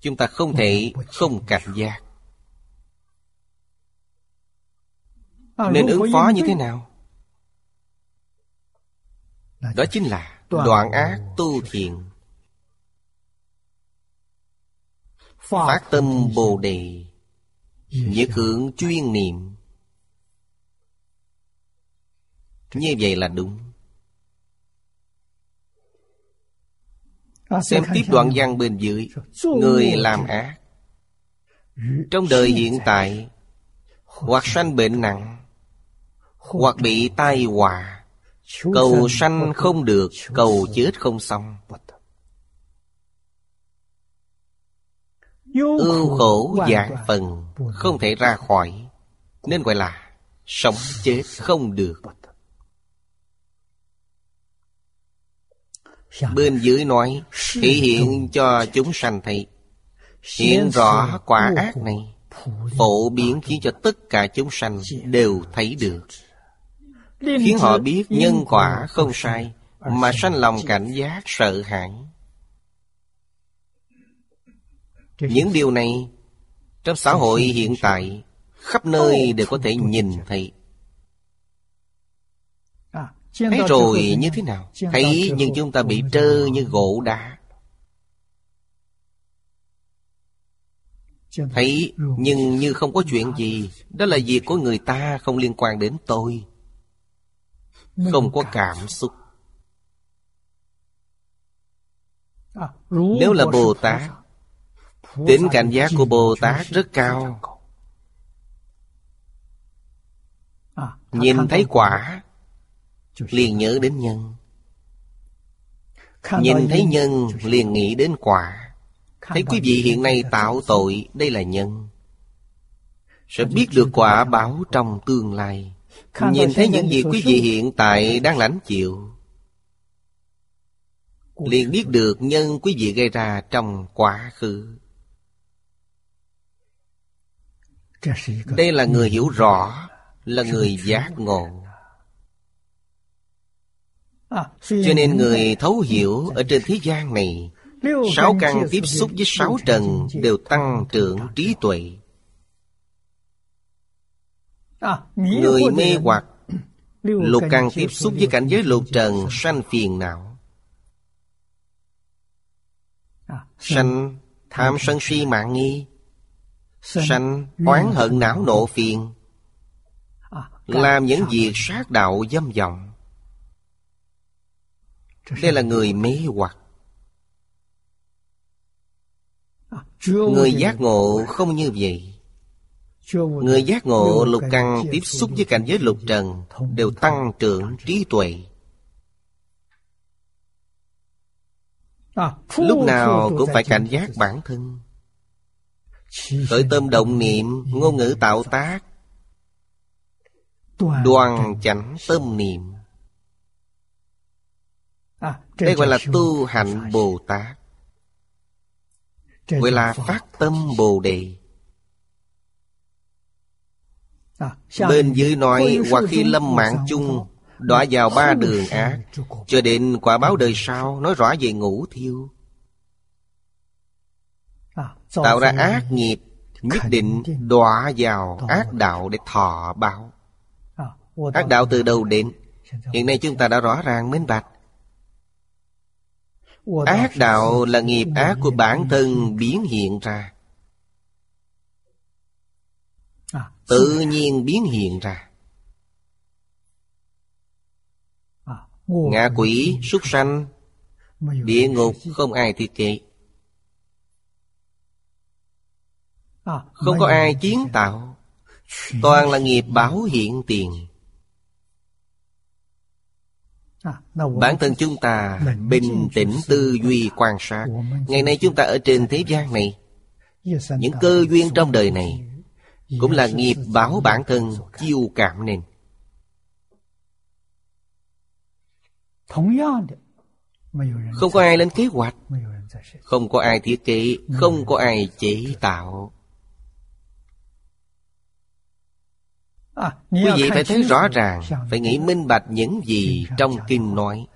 Chúng ta không thể không cảnh giác Nên ứng phó như thế nào? Đó chính là đoạn ác tu thiện Phát tâm Bồ Đề. Nhất hưởng chuyên niệm. Như vậy là đúng. Xem tiếp đoạn văn bên dưới. Người làm ác. Trong đời hiện tại Hoặc sanh bệnh nặng hoặc bị tai họa. Cầu sanh không được, Cầu chết không xong. Ưu khổ dạng phần Không thể ra khỏi, Nên gọi là Sống chết không được. Bên dưới nói, Thể hiện cho chúng sanh thấy, Hiện rõ quả ác này, Phổ biến khiến cho tất cả chúng sanh đều thấy được. Khiến họ biết nhân quả không sai Mà sanh lòng cảnh giác sợ hãi. Những điều này Trong xã hội hiện tại Khắp nơi đều có thể nhìn thấy. Thấy rồi như thế nào? Thấy nhưng chúng ta bị trơ như gỗ đá. Thấy nhưng như không có chuyện gì Đó là việc của người ta không liên quan đến tôi Không có cảm xúc. Nếu là Bồ Tát Tính cảnh giác của Bồ Tát rất cao. Nhìn thấy quả liền nhớ đến nhân. Nhìn thấy nhân liền nghĩ đến quả. Thấy quý vị hiện nay tạo tội đây là nhân. sẽ biết được quả báo trong tương lai nhìn thấy những gì quý vị hiện tại đang lãnh chịu. Liền biết được nhân quý vị gây ra trong quá khứ. Đây là người hiểu rõ là người giác ngộ. Cho nên người thấu hiểu ở trên thế gian này sáu căn tiếp xúc với sáu trần đều tăng trưởng trí tuệ người mê hoặc [clears throat] lục căn tiếp xúc với cảnh giới lục trần sanh phiền não. Sanh tham sân si mạng nghi. Sanh oán hận não nộ phiền. Làm những việc sát đạo dâm vọng. Đây là người mê hoặc. Người giác ngộ không như vậy người giác ngộ lục căn tiếp xúc với cảnh giới lục trần đều tăng trưởng trí tuệ. Lúc nào cũng phải cảnh giác bản thân. Khởi tâm động niệm ngôn ngữ tạo tác. Đoàn chánh tâm niệm. Đây gọi là tu hạnh bồ tát. Gọi là phát tâm bồ đề bên dưới nói hoặc khi lâm mạng chung đọa vào ba đường ác. Cho đến quả báo đời sau nói rõ về ngũ thiêu. Tạo ra ác nghiệp nhất định đọa vào ác đạo để thọ báo. Ác đạo từ đâu đến? Hiện nay chúng ta đã rõ ràng minh bạch. Ác đạo là nghiệp ác của bản thân biến hiện ra tự nhiên biến hiện ra. Ngạ quỷ súc sanh. Địa ngục không ai thiết kế không có ai kiến tạo. Toàn là nghiệp báo hiện tiền. Bản thân chúng ta bình tĩnh tư duy quan sát. Ngày nay chúng ta ở trên thế gian này. Những cơ duyên trong đời này cũng là nghiệp báo bản thân, chiêu cảm nên không có ai lên kế hoạch, không có ai thiết kế, không có ai chế tạo. Quý vị phải thấy rõ ràng, phải nghĩ minh bạch những gì trong kinh nói.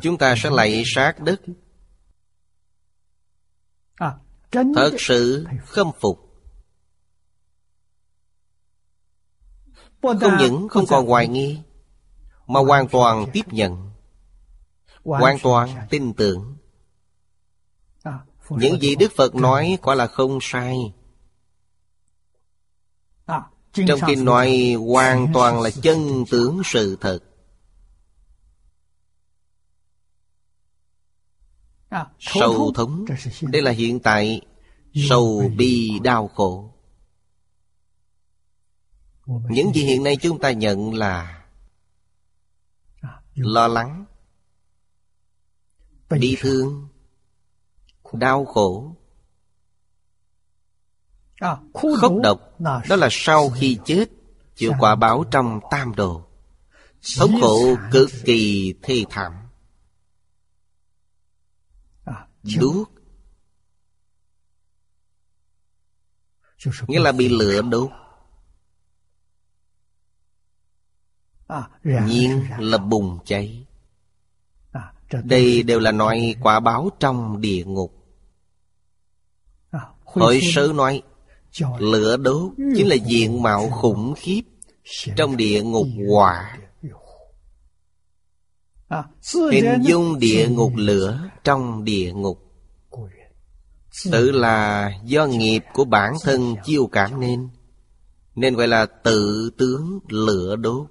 Chúng ta sẽ lạy sát đất thật sự khâm phục không những không còn hoài nghi mà hoàn toàn tiếp nhận. hoàn toàn tin tưởng. Những gì đức phật nói quả là không sai. Trong kinh nói hoàn [laughs] toàn là chân tướng sự thật. Sầu thống. Đây là hiện tại Sầu bi đau khổ Những gì hiện nay chúng ta nhận là Lo lắng Bi thương Đau khổ Khốc độc. Đó là sau khi chết Chịu quả báo trong tam đồ. Thống khổ cực kỳ thê thảm. Đuốc. Nghĩa là bị lửa đốt Nhiên là bùng cháy. Đây đều là loại quả báo trong địa ngục. Hội sớ nói Lửa đốt chính là diện mạo khủng khiếp Trong địa ngục hỏa Hình dung địa ngục lửa trong địa ngục. Tự là do nghiệp của bản thân chiêu cảm nên Nên gọi là tự tướng lửa đốt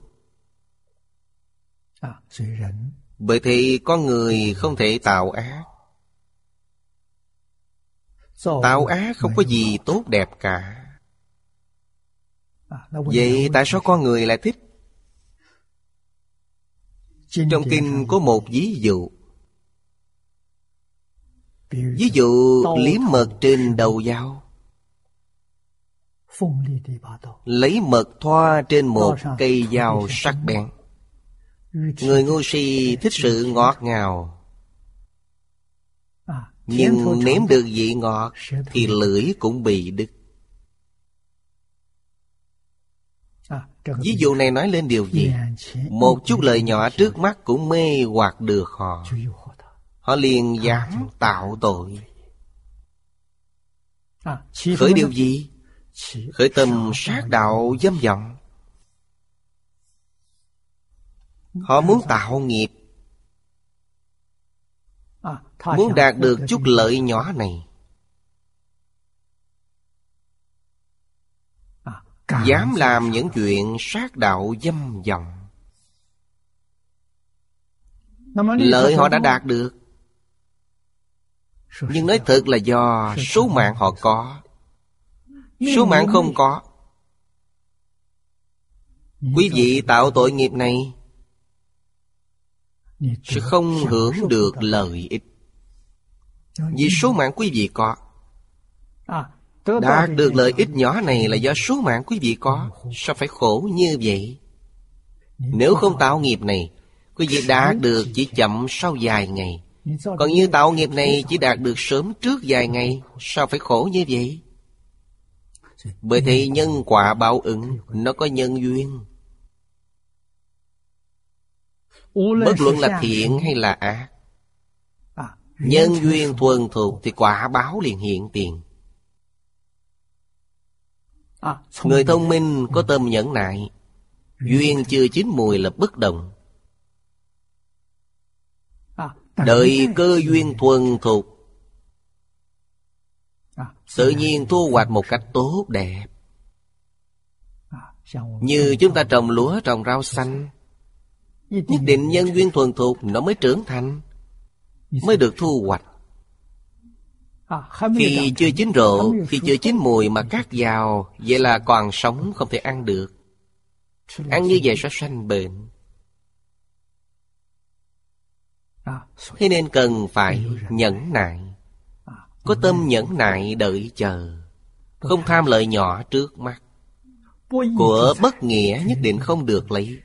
Bởi thì con người không thể tạo ác. Tạo ác không có gì tốt đẹp cả. Vậy tại sao con người lại thích? Trong kinh có một ví dụ. Ví dụ liếm mật trên đầu dao. Lấy mật thoa trên một cây dao sắc bén Người ngu si thích sự ngọt ngào. Nhưng nếm được vị ngọt Thì lưỡi cũng bị đứt. Ví dụ này nói lên điều gì? Một chút lời nhỏ trước mắt cũng mê hoặc được họ. Họ liền dám tạo tội. Khởi điều gì? Khởi tâm sát đạo dâm vọng. Họ muốn tạo nghiệp. Muốn đạt được chút lợi nhỏ này. Dám làm những chuyện sát đạo dâm vọng Lợi họ đã đạt được. Nhưng nói thật. là do số mạng họ có. Số mạng không có. Quý vị tạo tội nghiệp này sẽ không hưởng được lợi ích. Vì số mạng quý vị có. Đạt được lợi ích nhỏ này là do số mạng quý vị có. Sao phải khổ như vậy? Nếu không tạo nghiệp này, Quý vị đạt được chỉ chậm sau vài ngày. Còn như tạo nghiệp này chỉ đạt được sớm trước vài ngày, Sao phải khổ như vậy? Bởi thế nhân quả báo ứng, Nó có nhân duyên. Bất luận là thiện hay là ác Nhân duyên. thuần thuộc Thì quả báo liền hiện tiền. Người thông minh có tâm nhẫn nại Duyên chưa chín mùi là bất động Đợi cơ duyên thuần thuộc Tự nhiên thu hoạch một cách tốt đẹp. Như chúng ta trồng lúa trồng rau xanh Nhất định nhân duyên thuần thuộc, Nó mới trưởng thành, Mới được thu hoạch. Khi chưa chín rộ, Khi chưa chín mùi mà cắt vào Vậy là còn sống không thể ăn được. Ăn như vậy sẽ sanh bệnh. Thế nên cần phải nhẫn nại. Có tâm nhẫn nại đợi chờ, Không tham lợi nhỏ trước mắt. Của bất nghĩa nhất định không được lấy.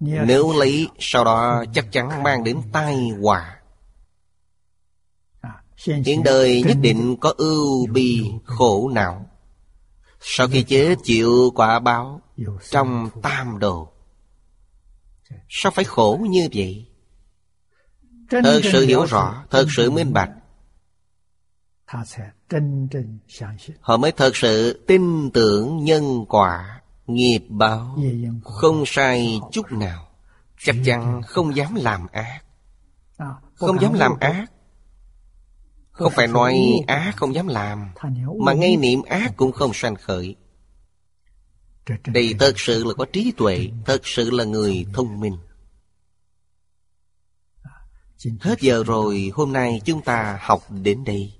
Nếu lấy Sau đó chắc chắn mang đến tai họa. Hiện đời nhất định có ưu bi khổ não. Sau khi chết chịu quả báo Trong tam đồ Sao phải khổ như vậy? Thật sự hiểu rõ Thật sự minh bạch. Họ mới thật sự tin tưởng nhân quả Nghiệp báo Không sai chút nào. Chắc chắn không dám làm ác. Không dám làm ác. Không phải nói ác không dám làm Mà ngay niệm ác cũng không sanh khởi. Đây thật sự là có trí tuệ Thật sự là người thông minh. Hết giờ rồi Hôm nay chúng ta học đến đây